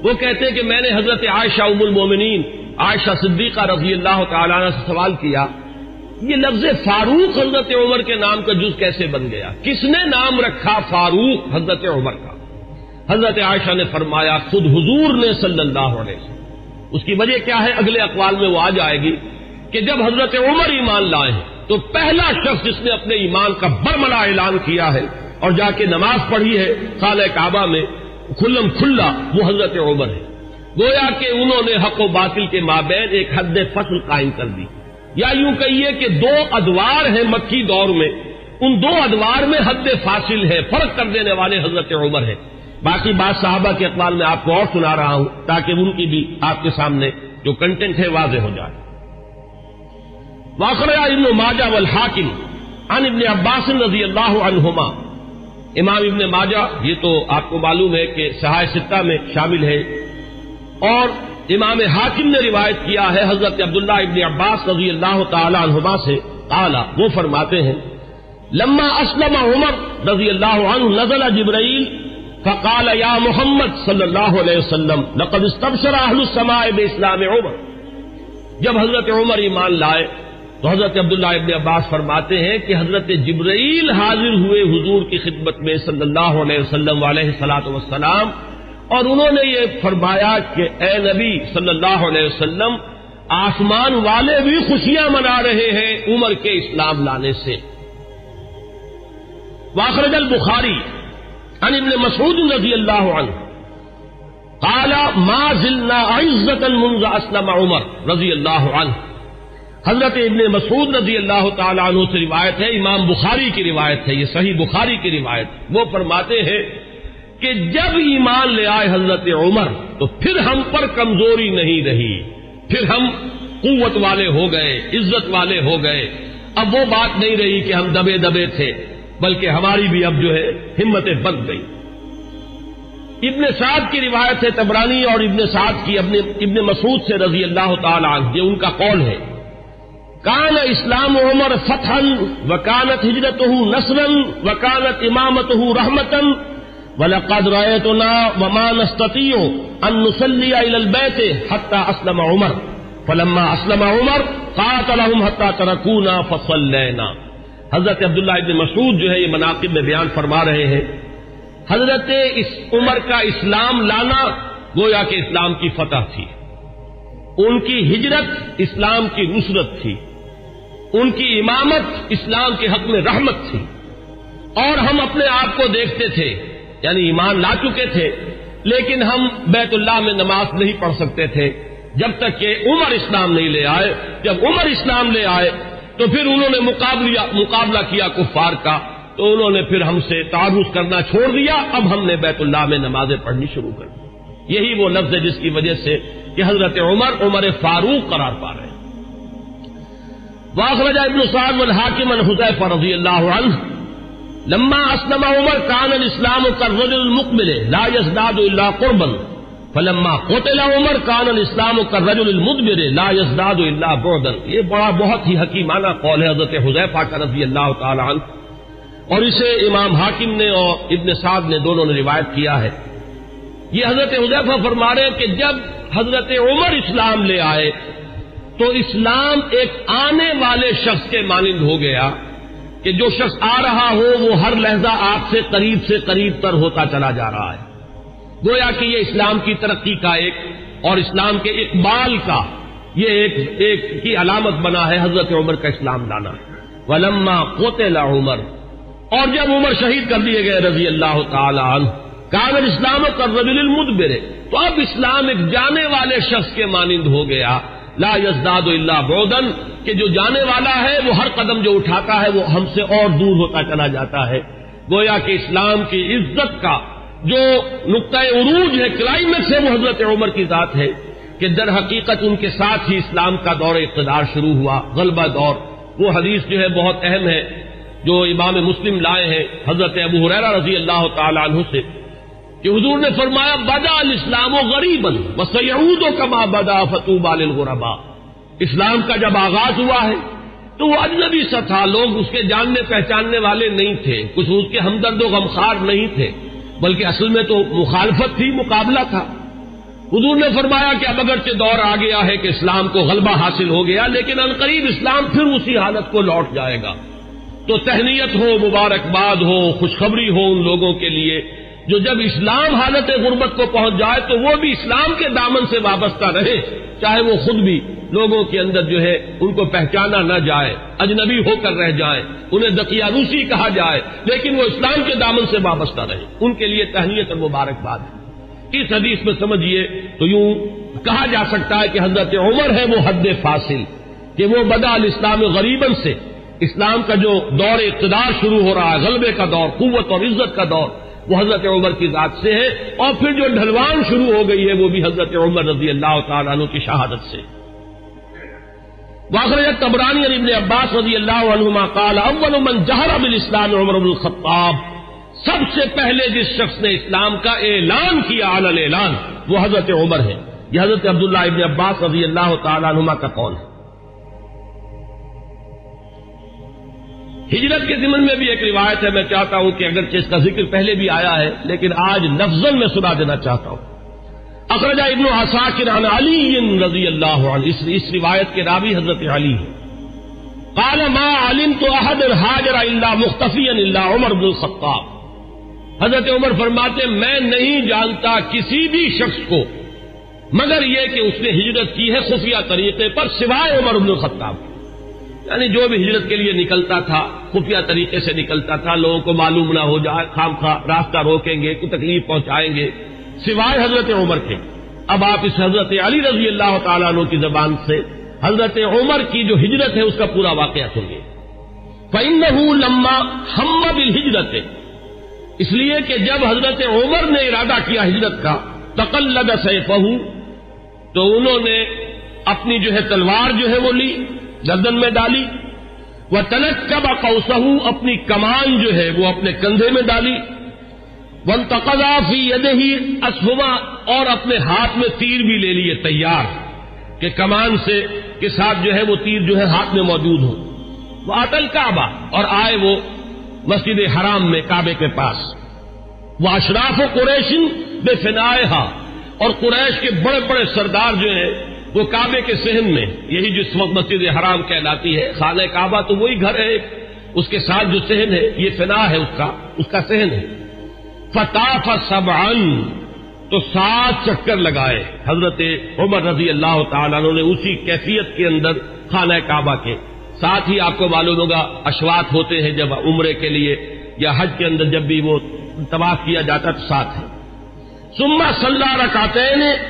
وہ کہتے ہیں کہ میں نے حضرت عائشہ ام المومنین، عائشہ صدیقہ رضی اللہ تعالیٰ عنہ سے سوال کیا، یہ لفظ فاروق حضرت عمر کے نام کا جز کیسے بن گیا؟ کس نے نام رکھا فاروق حضرت عمر کا؟ حضرت عائشہ نے فرمایا، خود حضور نے صلی اللہ علیہ وسلم۔ اس کی وجہ کیا ہے؟ اگلے اقوال میں وہ آ جائے گی۔ کہ جب حضرت عمر ایمان لائے ہیں تو پہلا شخص جس نے اپنے ایمان کا برملا اعلان کیا ہے اور جا کے نماز پڑھی ہے خالہ کعبہ میں کھلم کھلا، وہ حضرت عمر ہے۔ گویا کہ انہوں نے حق و باطل کے مابین ایک حد فصل قائم کر دی۔ یا یوں کہیے کہ دو ادوار ہیں مکی دور میں۔ ان دو ادوار میں حد فاصل ہے، فرق کر دینے والے حضرت عمر ہے باقی بات صحابہ کے اقبال میں آپ کو اور سنا رہا ہوں تاکہ ان کی بھی آپ کے سامنے جو کنٹینٹ ہے واضح ہو جائے۔ واقع ابن ماجا والحاکم عن ابن عباس رضی اللہ عنہما۔ امام ابن ماجا یہ تو آپ کو معلوم ہے کہ سہائے ستہ میں شامل ہے۔ اور امام حاکم نے روایت کیا ہے حضرت عبداللہ ابن عباس رضی اللہ تعالی عنہما سے۔ اعلیٰ وہ فرماتے ہیں، لما اسلم عمر رضی اللہ عنہ نزل جبرائیل، فقال یا محمد صلی اللہ علیہ وسلم، لقد استبشر اہل السماء باسلام عمر۔ جب حضرت عمر ایمان لائے تو حضرت عبداللہ ابن عباس فرماتے ہیں کہ حضرت جبرائیل حاضر ہوئے حضور کی خدمت میں صلی اللہ علیہ وسلم علیہ سلاۃ وسلام اور انہوں نے یہ فرمایا کہ اے نبی صلی اللہ علیہ وسلم، آسمان والے بھی خوشیاں منا رہے ہیں عمر کے اسلام لانے سے۔ واخرج البخاری ان ابن مسعود رضی اللہ عنہ، قال ما زلنا عزت المنز اسلم عمر رضی اللہ عنہ. حضرت ابن مسعود رضی اللہ تعالیٰ عنہ سے روایت ہے، امام بخاری کی روایت ہے، یہ صحیح بخاری کی روایت وہ فرماتے ہیں کہ جب ایمان لے آئے حضرت عمر تو پھر ہم پر کمزوری نہیں رہی۔ پھر ہم قوت والے ہو گئے، عزت والے ہو گئے۔ اب وہ بات نہیں رہی کہ ہم دبے دبے تھے، بلکہ ہماری بھی اب جو ہے ہمتیں بن گئی۔ ابن سعد کی روایت ہے تبرانی اور ابن سعد کی ابن ابن مسعود سے رضی اللہ تعالی عنہ، یہ ان کا قول ہے۔ کان اسلام عمر فتحن وکانت ہجرت ہوں نسرن وکانت امامت ہوں رحمتن ولقد رأيتنا وما نستطيع أن نصلي إلى البيت حتى أسلم عمر۔ فلما أسلم عمر قاتلهم حتى تركونا فصلينا حضرت عبداللہ ابن مسعود جو ہے یہ مناقب میں بیان فرما رہے ہیں۔ حضرت اس عمر کا اسلام لانا گویا کہ اسلام کی فتح تھی۔ ان کی ہجرت اسلام کی نصرت تھی۔ ان کی امامت اسلام کے حق میں رحمت تھی۔ اور ہم اپنے آپ کو دیکھتے تھے یعنی ایمان لا چکے تھے، لیکن ہم بیت اللہ میں نماز نہیں پڑھ سکتے تھے۔ جب تک کہ عمر اسلام نہیں لے آئے، جب عمر اسلام لے آئے، تو پھر انہوں نے مقابلہ کیا کفار کا، تو انہوں نے پھر ہم سے تعارف کرنا چھوڑ دیا۔ اب ہم نے بیت اللہ میں نمازیں پڑھنی شروع کر دی۔ یہی وہ لفظ ہے جس کی وجہ سے کہ حضرت عمر عمر فاروق قرار پا رہے ہیں۔ واخرج ابن سعد والحاکم حذیفہ رضی اللہ عنہ، لما اسلم عمر کان الاسلام كالرجل المقبل لا يزداد الا قربا، فلما قتل عمر کان الاسلام كالرجل المدبر لا يزداد الا بعدا۔ یہ بڑا بہت ہی حکیمانہ قول ہے حضرت حذیفہ کا رضی اللہ تعالی عنہ۔ اور اسے امام حاکم نے اور ابن سعد نے دونوں نے روایت کیا ہے۔ یہ حضرت حذیفہ فرما رہے ہیں کہ جب حضرت عمر اسلام لے آئے تو اسلام ایک آنے والے شخص کے مانند ہو گیا کہ جو شخص آ رہا ہو وہ ہر لہجہ آپ سے قریب سے قریب تر ہوتا چلا جا رہا ہے۔ گویا کہ یہ اسلام کی ترقی کا ایک اور اسلام کے اقبال کا یہ ایک ایک کی علامت بنا ہے حضرت عمر کا اسلام لانا۔ ولما کوتلا عمر۔ اور جب عمر شہید کر دیے گئے رضی اللہ تعالی عنہ کاغذ اسلام کا رجل المدبر تو اب اسلام ایک جانے والے شخص کے مانند ہو گیا۔ لا یزداد اللہ بودن کہ جو جانے والا ہے، وہ ہر قدم جو اٹھاتا ہے، وہ ہم سے اور دور ہوتا چلا جاتا ہے۔ گویا کہ اسلام کی عزت کا جو نقطۂ عروج ہے کلائمیکس ہے، وہ حضرت عمر کی ذات ہے کہ در حقیقت ان کے ساتھ ہی اسلام کا دور اقتدار شروع ہوا، غلبہ دور۔ وہ حدیث جو ہے بہت اہم ہے، جو امام مسلم لائے ہیں حضرت ابو حریرہ رضی اللہ تعالی عنہ سے۔ کہ حضور نے فرمایا، بدا الاسلام و غریب و کما بدا فتوب الغربا اسلام کا جب آغاز ہوا ہے، تو وہ اجنبی سا تھا، لوگ اس کے جاننے پہچاننے والے نہیں تھے۔ کچھ اس کے ہمدرد و غمخار نہیں تھے، بلکہ اصل میں تو مخالفت تھی، مقابلہ تھا۔ حضور نے فرمایا کہ اب اگرچہ دور آ گیا ہے کہ اسلام کو غلبہ حاصل ہو گیا، لیکن عنقریب اسلام پھر اسی حالت کو لوٹ جائے گا۔ تو تہنیت ہو، مبارکباد ہو، خوشخبری ہو ان لوگوں کے لیے۔ جو جب اسلام حالت غربت کو پہنچ جائے تو وہ بھی اسلام کے دامن سے وابستہ رہے، چاہے وہ خود بھی لوگوں کے اندر جو ہے ان کو پہچانا نہ جائے، اجنبی ہو کر رہ جائے، انہیں دقیانوسی کہا جائے، لیکن وہ اسلام کے دامن سے وابستہ رہے۔ ان کے لیے تہنیت اور مبارکباد ہے۔ اس حدیث میں سمجھیے تو یوں کہا جا سکتا ہے کہ حضرت عمر ہے وہ حد فاصل، کہ وہ بدا الاسلام غریبن سے۔ اسلام کا جو دور اقتدار شروع ہو رہا ہے، غلبے کا دور، قوت اور عزت کا دور وہ حضرت عمر کی ذات سے ہے اور پھر جو ڈھلوان شروع ہو گئی ہے وہ بھی حضرت عمر رضی اللہ تعالیٰ عنہ کی شہادت سے۔ واخر تبرانی ابن عباس رضی اللہ عنہما قال، اول من جہر بالاسلام عمر بن الخطاب، سب سے پہلے جس شخص نے اسلام کا اعلان کیا علی اعلان، وہ حضرت عمر ہے۔ یہ حضرت عبداللہ ابن عباس رضی اللہ تعالیٰ عنہما کا کون ہے۔ ہجرت کے ضمن میں بھی ایک روایت ہے میں چاہتا ہوں کہ اگرچہ اس کا ذکر پہلے بھی آیا ہے لیکن آج لفظن میں سنا دینا چاہتا ہوں۔ اخرجا ابن عساکر عن علی رضی اللہ عنہ اس, اس روایت کے راوی حضرت علی ہیں۔ قال ما علم تو احد حاجر اللہ مختفی اللہ عمر بن الخطاب حضرت عمر فرماتے میں نہیں جانتا کسی بھی شخص کو مگر یہ کہ اس نے ہجرت کی ہے خفیہ طریقے پر سوائے عمر بن الخطاب یعنی جو بھی ہجرت کے لیے نکلتا تھا، خفیہ طریقے سے نکلتا تھا، لوگوں کو معلوم نہ ہو جائے، خام خواہ راستہ روکیں گے، کوئی تکلیف پہنچائیں گے، سوائے حضرت عمر کے۔ اب آپ اس حضرت علی رضی اللہ تعالیٰ عنہ کی زبان سے حضرت عمر کی جو ہجرت ہے، اس کا پورا واقعہ سنیے فَإِنَّهُ لما ہم ہجرت اس لیے کہ جب حضرت عمر نے ارادہ کیا ہجرت کا، تقلد سیفہو، تو انہوں نے اپنی جو ہے تلوار جو ہے وہ لی۔ گردن میں ڈالی وہ تلک کب اپنی کمان جو ہے وہ اپنے کندھے میں ڈالی ون تقضا فی ہی اسما اور اپنے ہاتھ میں تیر بھی لے لیے تیار، کہ کمان سے، کے ساتھ جو ہے وہ تیر جو ہے ہاتھ میں موجود ہو۔ وہ اٹل کعبہ اور آئے وہ مسجد حرام میں، کعبے کے پاس۔ وہ اشراف و قریشن بے فنائے اور قریش کے بڑے بڑے سردار جو ہیں وہ کعبے کے سہن میں یہی جس وقت مسجد حرام کہلاتی ہے، خانہ کعبہ تو وہی گھر ہے اس کے ساتھ جو سہن ہے، یہ فنا ہے اس کا اس کا سہن ہے۔ فتح سبعن تو سات چکر لگائے۔ حضرت عمر رضی اللہ تعالیٰ نے اسی کیفیت کے اندر خانہ کعبہ کے۔ ساتھ ہی آپ کو معلوم ہوگا اشوات ہوتے ہیں جب عمرے کے لیے یا حج کے اندر جب بھی وہ تباہ کیا جاتا تو ساتھ ہے۔ سما صلاح رکھاتے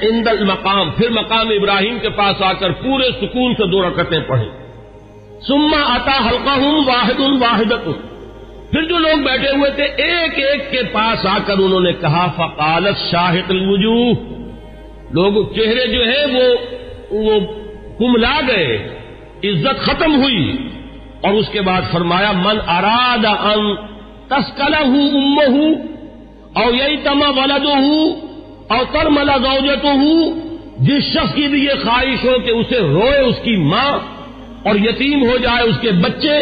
ان مقام پھر مقام ابراہیم کے پاس آ کر پورے سکون سے دو رکعتیں پڑھیں۔ سما آتا ہلکا ہوں واحد واحد پھر جو لوگ بیٹھے ہوئے تھے، ایک ایک کے پاس آ کر انہوں نے کہا، فقالت شاہد الوجوہ۔ لوگ چہرے جو ہے وہ وہ کملا گئے، عزت ختم ہوئی۔ اور اس کے بعد فرمایا، من اراد ان تسکلا ہوں ام ہوں اور یہی تما ولد ہوں اور تر ملا گوجت ہوں جس شخص کی بھی یہ خواہش ہو کہ اسے روئے اس کی ماں اور یتیم ہو جائے اس کے بچے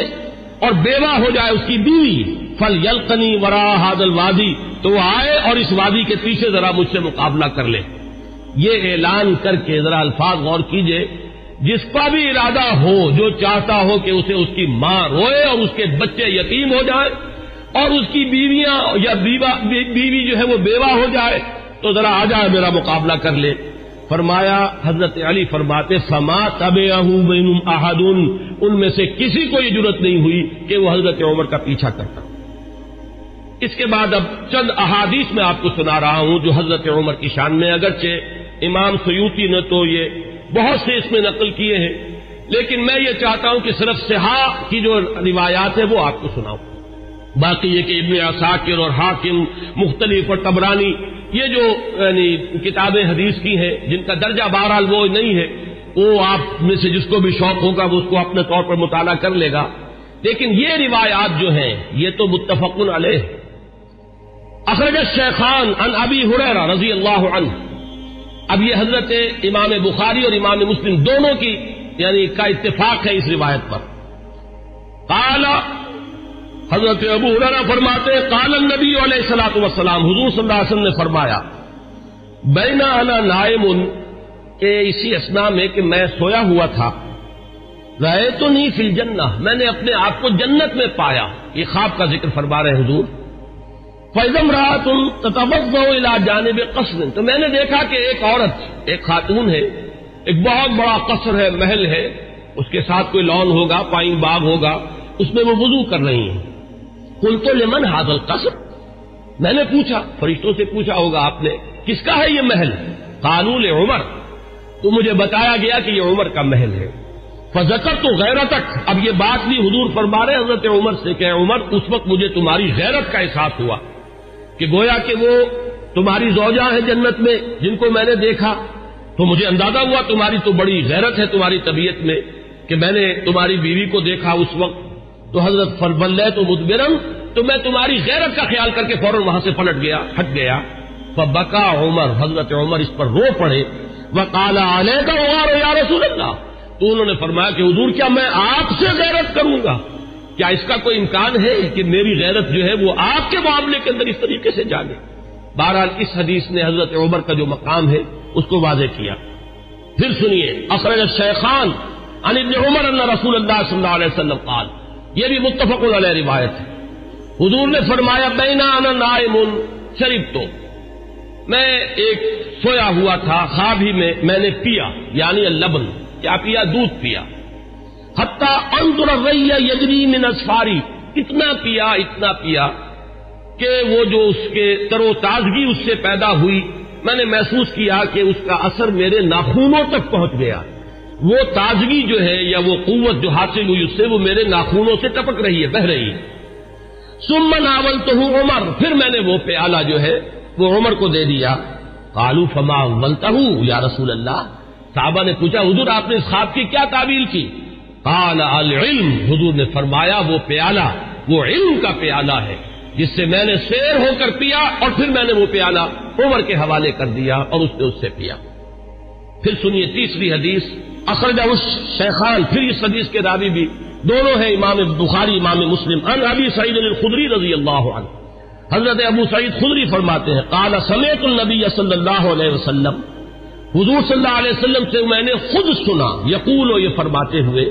اور بیوہ ہو جائے اس کی بیوی، فل یلقنی ورا حادل وادی تو وہ آئے اور اس وادی کے پیچھے ذرا مجھ سے مقابلہ کر لے۔ یہ اعلان کر کے ذرا الفاظ غور کیجیے، جس کا بھی ارادہ ہو، جو چاہتا ہو کہ اسے اس کی ماں روئے اور اس کے بچے یتیم ہو جائے اور اس کی بیویاں یا بیوی جو ہے وہ بیوہ ہو جائے تو ذرا آ جائے میرا مقابلہ کر لے۔ فرمایا حضرت علی فرماتے، فما تب احدن، ان میں سے کسی کو یہ ضرورت نہیں ہوئی کہ وہ حضرت عمر کا پیچھا کرتا۔ اس کے بعد اب چند احادیث میں آپ کو سنا رہا ہوں جو حضرت عمر کی شان میں، اگرچہ امام سیوتی نے تو یہ بہت سے اس میں نقل کیے ہیں، لیکن میں یہ چاہتا ہوں کہ صرف سہا کی جو روایات ہے وہ آپ کو سناؤں۔ باقی یہ کہ ابن عساکر اور حاکم، مختلف اور تبرانی یہ جو یعنی کتابیں حدیث کی ہیں، جن کا درجہ بہرحال وہ نہیں ہے، وہ آپ میں سے جس کو بھی شوق ہوگا، وہ اس کو اپنے طور پر مطالعہ کر لے گا۔ لیکن یہ روایات جو ہیں، یہ تو متفق علیہ۔ اخرج شیخان ان ابی حریرا رضی اللہ عنہ۔ اب یہ حضرت امام بخاری اور امام مسلم دونوں کی یعنی کا اتفاق ہے اس روایت پر۔ کالا حضرت ابو حرا فرماتے کال نبی علیہ السلاۃ وسلام حضور صلی اللہ علیہ وسلم نے فرمایا بینا انا نائم کہ اسی اسنا میں کہ میں سویا ہوا تھا رہے تو نہیں فل جنہ میں نے اپنے آپ کو جنت میں پایا۔ یہ خواب کا ذکر فرما رہے حضور۔ فیضم رہا تم تتوق علاج جانب قصر، تو میں نے دیکھا کہ ایک عورت، ایک خاتون ہے، ایک بہت بڑا قصر ہے، محل ہے، اس کے ساتھ کوئی لون ہوگا پائن باغ ہوگا، اس میں وہ وضو کر رہی ہیں۔ کل تو لمن حاضل قصر؟ میں نے پوچھا، فرشتوں سے پوچھا ہوگا آپ نے، کس کا ہے یہ محل؟ قانون عمر۔ تو مجھے بتایا گیا کہ یہ عمر کا محل ہے۔ فضکر تو غیرت اب یہ بات بھی حضور فرما رہے حضرت عمر سے کہ عمر، اس وقت مجھے تمہاری غیرت کا احساس ہوا کہ گویا کہ وہ تمہاری زوجہ ہیں جنت میں، جن کو میں نے دیکھا۔ تو مجھے اندازہ ہوا تمہاری تو بڑی غیرت ہے تمہاری طبیعت میں کہ میں نے تمہاری بیوی کو دیکھا اس وقت۔ تو حضرت فربل تو مدبرم، تو میں تمہاری غیرت کا خیال کر کے فوراً وہاں سے پلٹ گیا، ہٹ گیا۔ بکا عمر، حضرت عمر اس پر رو پڑے۔ وہ کالا علیہ کا یا رسول اللہ۔ تو انہوں نے فرمایا کہ حضور، کیا میں آپ سے غیرت کروں گا؟ کیا اس کا کوئی امکان ہے کہ میری غیرت جو ہے وہ آپ کے معاملے کے اندر اس طریقے سے جاگے؟ بہرحال اس حدیث نے حضرت عمر کا جو مقام ہے، اس کو واضح کیا۔ پھر سنیے، اخرج شیخان عن ابن عمر اللہ رسول اللہ صلی اللہ علیہ وسلم قال یہ بھی متفق علیہ روایت ہے۔ حضور نے فرمایا، بینا انا نائم شریف تو۔ میں ایک سویا ہوا تھا، خواب ہی میں میں نے پیا یعنی لبن کیا پیا دودھ پیا۔ حتیٰ اندر ریا یجری من اسفاری، اتنا پیا اتنا پیا کہ وہ جو اس کے تر و تازگی اس سے پیدا ہوئی، میں نے محسوس کیا کہ اس کا اثر میرے ناخونوں تک پہنچ گیا۔ وہ تازگی جو ہے یا وہ قوت جو حاصل ہوئی اس سے وہ میرے ناخونوں سے ٹپک رہی ہے، بہ رہی ہے۔ سمن آول تو ہوں عمر، پھر میں نے وہ پیالہ جو ہے، وہ عمر کو دے دیا۔ کالو فما بنتا ہوں یا رسول اللہ؟ صحابہ نے پوچھا، حضور آپ نے اس خواب کی کیا تعبیر کی؟ کال العلم، حضور نے فرمایا، وہ پیالہ، وہ علم کا پیالہ ہے، جس سے میں نے شیر ہو کر پیا اور پھر میں نے وہ پیالہ عمر کے حوالے کر دیا اور اس نے اس سے پیا۔ پھر سنیے تیسری حدیث۔ اخرج اس شیخان، پھر اس حدیث کے راوی بھی۔ دونوں ہیں امام بخاری، امام مسلم۔ ان ابی سعید الخدری رضی اللہ عنہ۔ حضرت ابو سعید خدری فرماتے ہیں کالا سمیت النبی صلی اللہ علیہ وسلم۔ حضور صلی اللہ علیہ وسلم سے میں نے خود سنا۔ یقول و یہ فرماتے ہوئے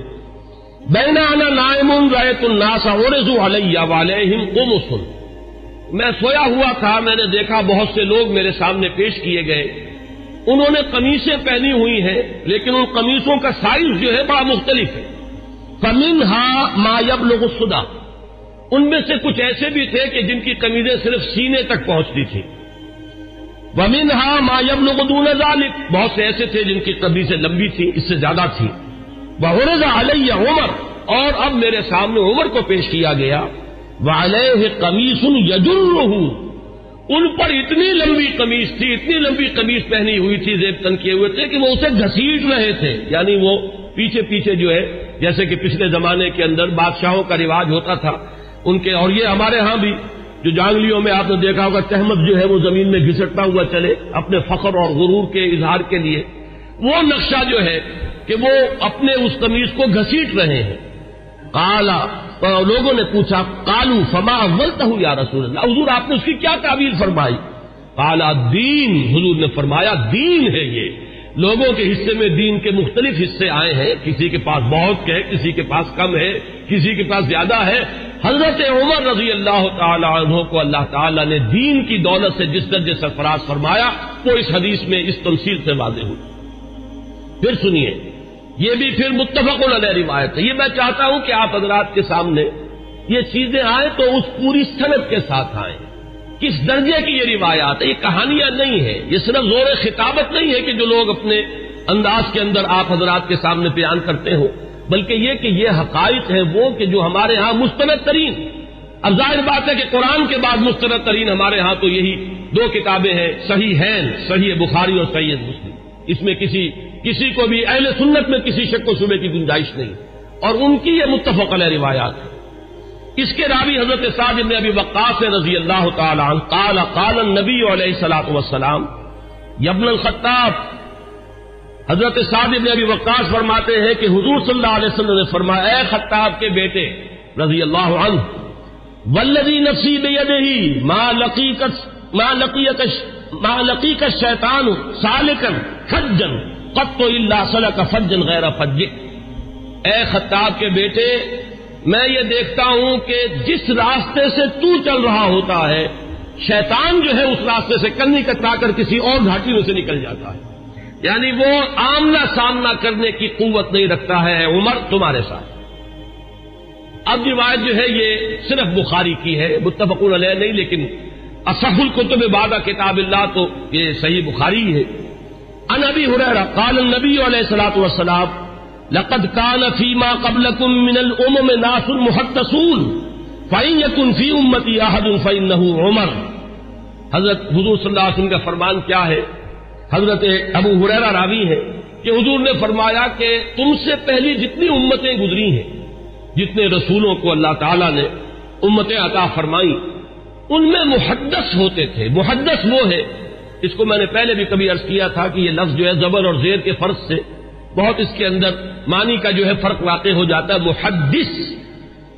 بینا انا نائم رایت الناس اورزو علیہ والم قم سن میں سویا ہوا تھا، میں نے دیکھا بہت سے لوگ میرے سامنے پیش کیے گئے۔ انہوں نے قمیصیں پہنی ہوئی ہیں، لیکن ان قمیصوں کا سائز جو ہے بڑا مختلف ہے۔ کمن ہا مایب لوگ سدا ان میں سے کچھ ایسے بھی تھے کہ جن کی قمیضیں صرف سینے تک پہنچتی تھی ومن ہا مایب لوگ دون ذالک بہت سے ایسے تھے جن کی قمیضیں لمبی تھی اس سے زیادہ تھی بہرزا علیہ عمر۔ اور اب میرے سامنے عمر کو پیش کیا گیا۔ وہ علیہ قمیص یجر ان پر اتنی لمبی قمیض تھی، اتنی لمبی قمیض پہنی ہوئی تھی زیب تن کیے ہوئے تھے کہ وہ اسے گھسیٹ رہے تھے۔ یعنی وہ پیچھے پیچھے جو ہے، جیسے کہ پچھلے زمانے کے اندر بادشاہوں کا رواج ہوتا تھا، ان کے اور یہ ہمارے ہاں بھی، جو جانگلیوں میں آپ نے دیکھا ہوگا تحمد جو ہے وہ زمین میں گھسٹتا ہوا چلے اپنے فخر اور غرور کے اظہار کے لیے۔ وہ نقشہ جو ہے کہ وہ اپنے اس قمیض کو گھسیٹ رہے ہیں۔ کالا لوگوں نے پوچھا کالو فما اولتا ہوں یا رسول اللہ؟ حضور، آپ نے اس کی کیا تعبیر فرمائی؟ کالا دین۔ حضور نے فرمایا، دین ہے یہ۔ لوگوں کے حصے میں دین کے مختلف حصے آئے ہیں۔ کسی کے پاس بہت ہے کسی کے پاس کم ہے، کسی کے پاس زیادہ ہے۔ حضرت عمر رضی اللہ تعالی عنہ کو اللہ تعالیٰ نے دین کی دولت سے جس درجے سرفراز فرمایا، وہ اس حدیث میں اس تمثیل سے واضح ہوئی۔ پھر سنیے یہ بھی پھر متفق علیہ روایت ہے۔ یہ میں چاہتا ہوں کہ آپ حضرات کے سامنے یہ چیزیں آئیں تو اس پوری صنعت کے ساتھ آئیں۔ کس درجے کی یہ روایات ہے یہ کہانیاں نہیں ہیں۔ یہ صرف زور خطابت نہیں ہے کہ جو لوگ اپنے انداز کے اندر آپ حضرات کے سامنے بیان کرتے ہو بلکہ یہ کہ یہ حقائق ہیں وہ کہ جو ہمارے ہاں مستند ترین۔ اب ظاہر بات ہے کہ قرآن کے بعد مستند ترین ہمارے ہاں تو یہی دو کتابیں ہیں، صحیح ہیں صحیح بخاری اور سید مسلم۔ اس میں کسی کسی کو بھی اہل سنت میں کسی شک و شبے کی گنجائش نہیں۔ اور ان کی یہ متفق علیہ روایات ہے اس کے راوی حضرت صاحب نے ابھی وقاص رضی اللہ تعالیٰ قال قال النبی علیہ السلاط وسلام یبن الخطاب، حضرت صاحب نے ابھی وقاص فرماتے ہیں کہ حضور صلی اللہ علیہ وسلم نے فرمایا، اے خطاب کے بیٹے رضی اللہ عنہ ولدی نفسی بے ماں لقیقت ماں لقیقش ماں لقیقت شیطان سالکن فجن، قط اللہ صلی کا فجن غیر فج اے خطاب کے بیٹے، میں یہ دیکھتا ہوں کہ جس راستے سے تو چل رہا ہوتا ہے، شیطان جو ہے اس راستے سے کنی کترا کر کسی اور گھاٹی میں سے نکل جاتا ہے۔ یعنی وہ آمنا سامنا کرنے کی قوت نہیں رکھتا ہے عمر، تمہارے ساتھ۔ اب روایت جو ہے یہ صرف بخاری کی ہے متفق علیہ نہیں، لیکن اصح القتب بادہ کتاب اللہ تو یہ صحیح بخاری ہے۔ ان ابی حریرہ قال النبی علیہ الصلوۃ والسلام، لقد كان فيما قبلكم من الامم ناس محدثون فإن يكن في امتي احد فإنه عمر۔ حضرت حضور صلی اللہ علیہ وسلم کا فرمان کیا ہے؟ حضرت ابو حریرہ راوی ہے کہ حضور نے فرمایا کہ تم سے پہلی جتنی امتیں گزری ہیں، جتنے رسولوں کو اللہ تعالی نے امتیں عطا فرمائی، ان میں محدث ہوتے تھے، محدث وہ ہے اس کو میں نے پہلے بھی کبھی عرض کیا تھا کہ یہ لفظ جو ہے زبر اور زیر کے فرض سے بہت اس کے اندر معنی کا جو ہے فرق واقع ہو جاتا ہے۔ محدث،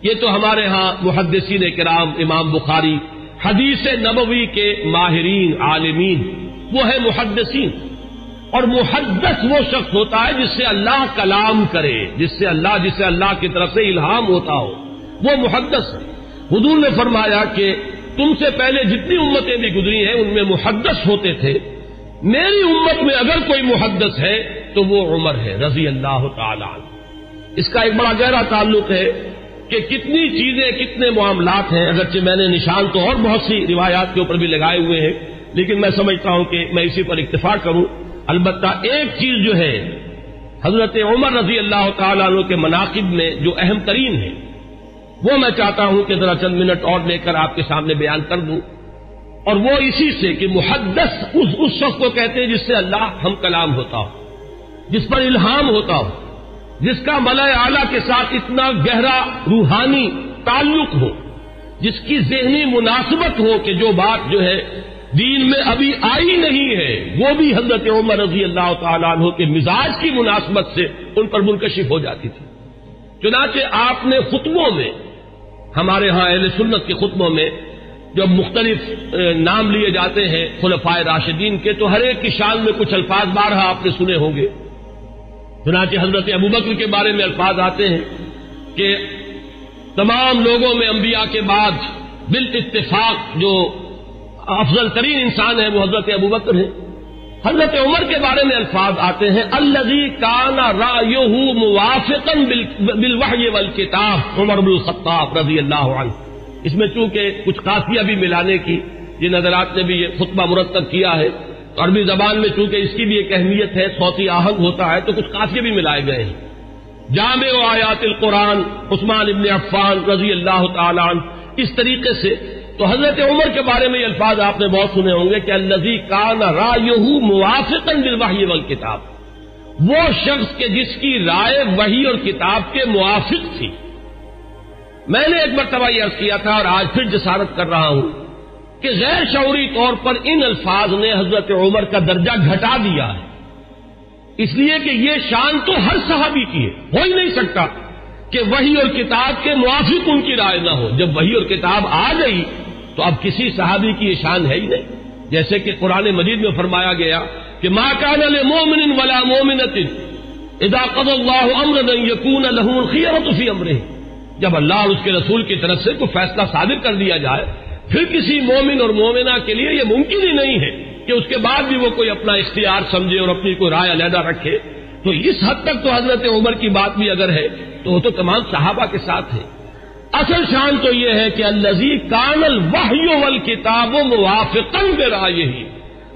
یہ تو ہمارے ہاں محدثین کرام، امام بخاری، حدیث نبوی کے ماہرین، عالمین، وہ ہے محدثین۔ اور محدث وہ شخص ہوتا ہے جس سے اللہ کلام کرے، جس سے اللہ جس سے اللہ کی طرف سے الہام ہوتا ہو۔ وہ محدث ہے۔ حضور نے فرمایا کہ تم سے پہلے جتنی امتیں بھی گزری ہیں، ان میں محدث ہوتے تھے۔ میری امت میں اگر کوئی محدث ہے، تو وہ عمر ہے، رضی اللہ تعالی اس کا ایک بڑا گہرا تعلق ہے کہ کتنی چیزیں، کتنے معاملات ہیں۔ اگرچہ میں نے نشان تو اور بہت سی روایات کے اوپر بھی لگائے ہوئے ہیں، لیکن میں سمجھتا ہوں کہ میں اسی پر اتفاق کروں۔ البتہ ایک چیز جو ہے، حضرت عمر رضی اللہ تعالیٰ عنہ کے مناقب میں جو اہم ترین ہے۔ وہ میں چاہتا ہوں کہ ذرا چند منٹ اور لے کر آپ کے سامنے بیان کر دوں اور وہ اسی سے کہ محدث اس اس شخص کو کہتے ہیں جس سے اللہ ہم کلام ہوتا ہو، جس پر الہام ہوتا ہو، جس کا ملئے اعلی کے ساتھ اتنا گہرا روحانی تعلق ہو، جس کی ذہنی مناسبت ہو کہ جو بات جو ہے دین میں ابھی آئی نہیں ہے، وہ بھی حضرت عمر رضی اللہ تعالیٰ عنہ کے مزاج کی مناسبت سے ان پر منکشف ہو جاتی تھی۔ چنانچہ آپ نے خطبوں میں ہمارے ہاں اہل سنت کے خطبوں میں جب مختلف نام لیے جاتے ہیں خلفائے راشدین کے، تو ہر ایک کی شان میں کچھ الفاظ بارہ آپ نے سنے ہوں گے۔ چنانچہ حضرت ابوبکر کے بارے میں الفاظ آتے ہیں کہ تمام لوگوں میں انبیاء کے بعد بال اتفاق جو افضل ترین انسان ہے وہ حضرت ابو بکر ہے حضرت عمر کے بارے میں الفاظ آتے ہیں الزی کانا را یو موافقن بل کتاب عمر الخطاب رضی اللہ عنہ۔ اس میں چونکہ کچھ قافیہ بھی ملانے کی جن حضرات نے بھی یہ خطبہ مرتب کیا ہے عربی زبان میں چونکہ اس کی بھی ایک اہمیت ہے، صوتی آہنگ ہوتا ہے، تو کچھ قافیے بھی ملائے گئے ہیں۔ جامع و آیات القرآن، عثمان ابن عفان رضی اللہ تعالیٰ عنہ، اس طریقے سے تو حضرت عمر کے بارے میں یہ الفاظ آپ نے بہت سنے ہوں گے کہ الزی کان را موافق کتاب وہ شخص کے جس کی رائے وہی اور کتاب کے موافق تھی۔ میں نے ایک مرتبہ یہ عرض کیا تھا اور آج پھر جسارت کر رہا ہوں کہ غیر شعوری طور پر ان الفاظ نے حضرت عمر کا درجہ گھٹا دیا ہے۔ اس لیے کہ یہ شان تو ہر صحابی کی ہے۔ ہو ہی نہیں سکتا کہ وہی اور کتاب کے موافق ان کی رائے نہ ہو۔ جب وہی اور کتاب آ گئی تو اب کسی صحابی کی یہ شان ہے ہی نہیں۔ جیسے کہ قرآن مجید میں فرمایا گیا کہ ماں کان مومن ولا مومنت ادا قد اللہ امر یقون فی امر جب اللہ اور اس کے رسول کی طرف سے کوئی فیصلہ صادر کر دیا جائے، پھر کسی مومن اور مومنا کے لیے یہ ممکن ہی نہیں ہے کہ اس کے بعد بھی وہ کوئی اپنا اختیار سمجھے اور اپنی کوئی رائے علیحدہ رکھے۔ تو اس حد تک تو حضرت عمر کی بات بھی اگر ہے تو وہ تو تمام صحابہ کے ساتھ ہے۔ اصل شان تو یہ ہے کہ الزی کانل وحی کتاب و موافق ہی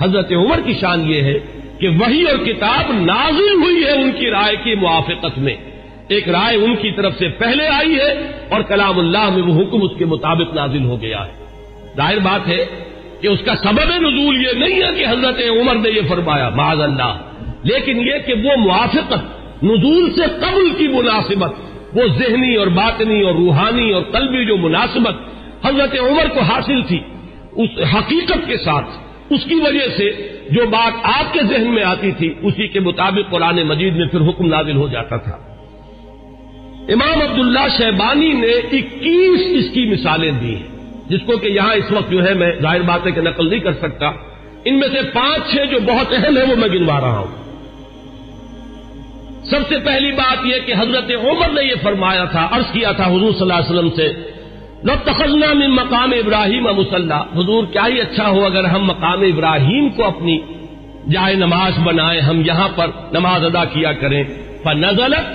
حضرت عمر کی شان یہ ہے کہ وہی اور کتاب نازل ہوئی ہے ان کی رائے کی موافقت میں۔ ایک رائے ان کی طرف سے پہلے آئی ہے اور کلام اللہ میں وہ حکم اس کے مطابق نازل ہو گیا ہے۔ ظاہر بات ہے کہ اس کا سبب نزول یہ نہیں ہے کہ حضرت عمر نے یہ فرمایا، معاذ اللہ۔ لیکن یہ کہ وہ موافقت نزول سے قبل کی مناسبت وہ ذہنی اور باطنی اور روحانی اور قلبی جو مناسبت حضرت عمر کو حاصل تھی، اس حقیقت کے ساتھ، اس کی وجہ سے جو بات آپ کے ذہن میں آتی تھی، اسی کے مطابق قرآن مجید میں پھر حکم نازل ہو جاتا تھا۔ امام عبداللہ شہبانی نے اکیس اس کی مثالیں دی ہیں، جس کو کہ یہاں اس وقت جو ہے میں ظاہر بات ہے کہ نقل نہیں کر سکتا۔ ان میں سے پانچ چھ جو بہت اہم ہیں وہ میں گنوا رہا ہوں۔ سب سے پہلی بات یہ کہ حضرت عمر نے یہ فرمایا تھا، عرض کیا تھا حضور صلی اللہ علیہ وسلم سے، لو تخذنا من مقام ابراہیم مسلح حضور، کیا ہی اچھا ہو اگر ہم مقام ابراہیم کو اپنی جائے نماز بنائیں ہم یہاں پر نماز ادا کیا کریں؟ فنزلت،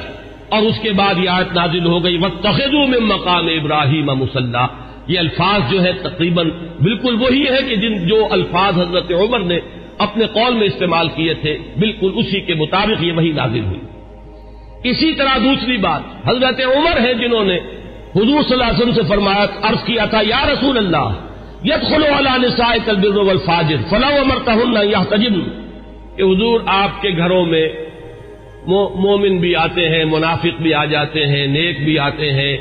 اور اس کے بعد یہ آیت نازل ہو گئی وقت تخذو میں مقام ابراہیم مسلح یہ الفاظ جو ہے تقریباً بالکل وہی ہے کہ جن جو الفاظ حضرت عمر نے اپنے قول میں استعمال کیے تھے، بالکل اسی کے مطابق یہ وہی نازل ہوئی۔ اسی طرح دوسری بات، حضرت عمر ہے جنہوں نے حضور صلی اللہ علیہ وسلم سے فرمایا، عرض کیا تھا، یا رسول اللہ یت خلو نسائے کلبر الفاجر فلاں مرتا ہوں یا تجب کہ حضور آپ کے گھروں میں مومن بھی آتے ہیں، منافق بھی آ جاتے ہیں، نیک بھی آتے ہیں،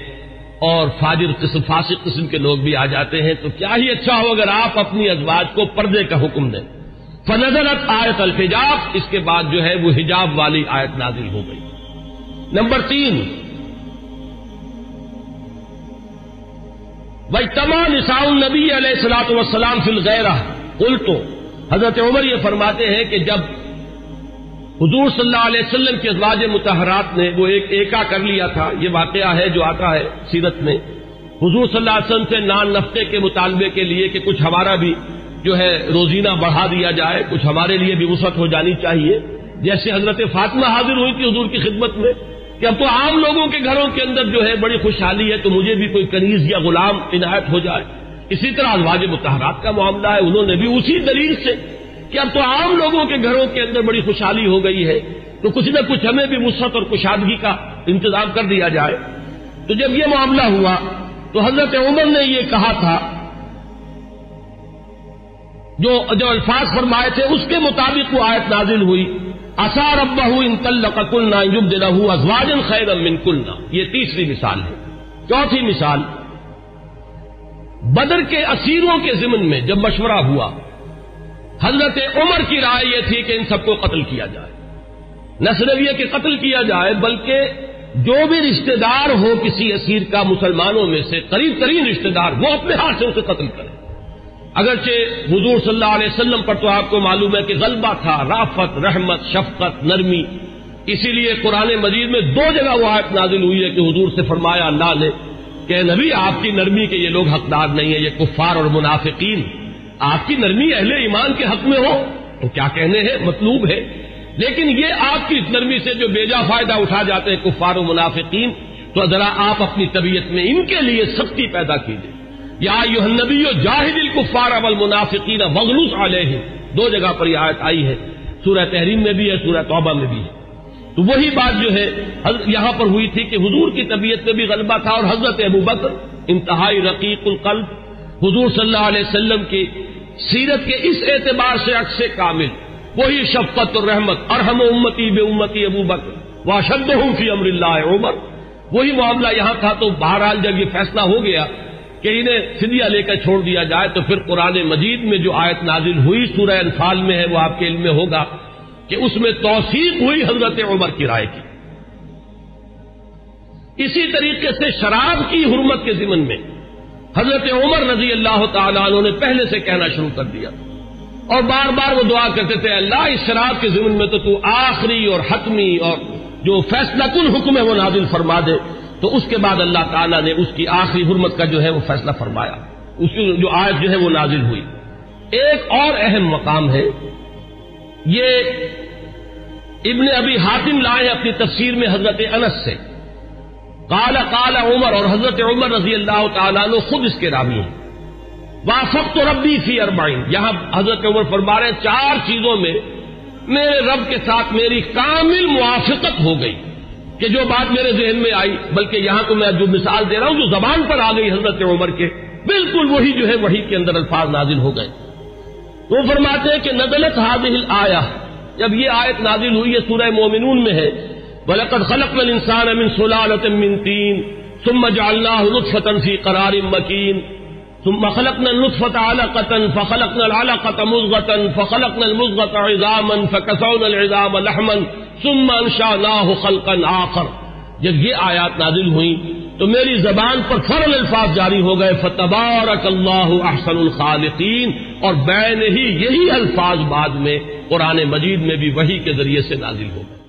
اور فاجر قسم، فاسق قسم کے لوگ بھی آ جاتے ہیں، تو کیا ہی اچھا ہو اگر آپ اپنی ازواج کو پردے کا حکم دیں۔ فنظرت آیت الحجاب، اس کے بعد جو ہے وہ حجاب والی آیت نازل ہو گئی۔ نمبر تین بھائی تمام نساء نبی علیہ السلاط وسلام فی الغیرہ کل تو حضرت عمر یہ فرماتے ہیں کہ جب حضور صلی اللہ علیہ وسلم کے ازواج متحرات نے وہ ایک ایکا کر لیا تھا، یہ واقعہ ہے جو آتا ہے سیرت میں۔ حضور صلی اللہ علیہ وسلم سے نان نفتے کے مطالبے کے لیے کہ کچھ ہمارا بھی جو ہے روزینہ بڑھا دیا جائے، کچھ ہمارے لیے بھی وسعت ہو جانی چاہیے۔ جیسے حضرت فاطمہ حاضر ہوئی تھی حضور کی خدمت میں کہ اب تو عام لوگوں کے گھروں کے اندر جو ہے بڑی خوشحالی ہے تو مجھے بھی کوئی کنیز یا غلام عنایت ہو جائے۔ اسی طرح ازواج متحرات کا معاملہ ہے، انہوں نے بھی اسی دلیل سے کہ اب تو عام لوگوں کے گھروں کے اندر بڑی خوشحالی ہو گئی ہے۔ تو کچھ نہ کچھ ہمیں بھی وسعت اور کشادگی کا انتظام کر دیا جائے۔ تو جب یہ معاملہ ہوا تو حضرت عمر نے یہ کہا تھا، جو جو الفاظ فرمائے تھے، اس کے مطابق وہ آیت نازل ہوئی۔ اثار ابا ان کل کلنا یوب دلا ازواجن خیر امن کلنا. یہ تیسری مثال ہے. چوتھی مثال، بدر کے اسیروں کے ضمن میں جب مشورہ ہوا، حضرت عمر کی رائے یہ تھی کہ ان سب کو قتل کیا جائے. نہ صرف یہ کہ قتل کیا جائے، بلکہ جو بھی رشتہ دار ہو کسی اسیر کا مسلمانوں میں سے قریب ترین رشتہ دار وہ اپنے ہاتھ سے اسے قتل کرے. اگرچہ حضور صلی اللہ علیہ وسلم پر تو آپ کو معلوم ہے کہ غلبہ تھا، رافت، رحمت، شفقت، نرمی، اسی لیے قرآن مجید میں دو جگہ وہ آیت نازل ہوئی ہے کہ حضور سے فرمایا، اللہ نے کہ نبی، آپ کی نرمی کے یہ لوگ حقدار نہیں ہیں، یہ کفار اور منافقین، آپ کی نرمی اہل ایمان کے حق میں ہو، تو کیا کہنے ہیں؟ مطلوب ہے۔ لیکن یہ آپ کی نرمی سے جو بیجا فائدہ اٹھا جاتے ہیں کفار و منافقین، تو ذرا آپ اپنی طبیعت میں ان کے لیے سختی پیدا کیجیے یا یو نبی جاہد الکفار اول منافقین وغلوس علیہ۔ دو جگہ پر یہ آیت آئی ہے۔ سورہ تحریم میں بھی ہے، سورہ توبہ میں بھی ہے۔ تو وہی بات جو ہے یہاں پر ہوئی تھی کہ حضور کی طبیعت میں بھی غلبہ تھا اور حضرت ابو بکر انتہائی رقیق القلب۔ حضور صلی اللہ علیہ وسلم کی سیرت کے اس اعتبار سے اکثر کامل۔ وہی شفقت اور رحمت اور ہم امتی بے امتی ابو بکر۔ وہ شد ہوں فی امر اللہ عمر۔ وہی معاملہ یہاں تھا تو بہرحال جب یہ فیصلہ ہو گیا کہ انہیں فدیہ لے کر چھوڑ دیا جائے تو پھر قرآن مجید میں جو آیت نازل ہوئی سورہ انفال میں ہے وہ آپ کے علم میں ہوگا کہ اس میں توثیق ہوئی حضرت عمر کی رائے کی۔ اسی طریقے سے شراب کی حرمت کے ضمن میں حضرت عمر رضی اللہ تعالیٰ عنہ نے پہلے سے کہنا شروع کر دیا۔ اور بار بار وہ دعا کرتے تھے، اللہ، اس شراب کے ضمن میں تو تو آخری اور حتمی اور جو فیصلہ کن حکم ہے وہ نازل فرما دے۔ تو اس کے بعد اللہ تعالیٰ نے اس کی آخری حرمت کا جو ہے وہ فیصلہ فرمایا۔ اس کی جو آیت جو ہے وہ نازل ہوئی۔ ایک اور اہم مقام ہے۔ یہ ابن ابھی حاتم لائے اپنی تفسیر میں حضرت انس سے۔ کالا کالا عمر اور حضرت عمر رضی اللہ تعالیٰ نے خود اس کے رامی ہیں۔ وافق تو ربی فی اربائن یہاں حضرت عمر فرما رہے چار چیزوں میں میرے رب کے ساتھ میری کامل موافقت ہو گئی۔ کہ جو بات میرے ذہن میں آئی، بلکہ یہاں تو میں جو مثال دے رہا ہوں، جو زبان پر آ گئی حضرت عمر کے، بالکل وہی جو ہے، وہی کے اندر الفاظ نازل ہو گئے۔ وہ فرماتے ہیں کہ نزلت حاضل آیا جب یہ آیت نازل ہوئی ہے سورہ مومنون میں ہے۔ بلکت خلق من انسان امن سلالت من تین ثم جعلناه نطفة في قرار مكين۔ ثم خلقنا النطفة علقة، فخلقنا العلقة مضغة فخلقنا المضغة عظاما، فكسونا العظام لحما۔ ثم انشأناه خلقا آخر۔ جب یہ آیات نازل ہوئیں، تو میری زبان پر فرل الفاظ جاری ہو گئے۔ فتبارک اللہ احسن الخالقین۔ اور بین ہی یہی الفاظ بعد میں قرآن مجید میں بھی وہی کے ذریعے سے نازل ہو گئے۔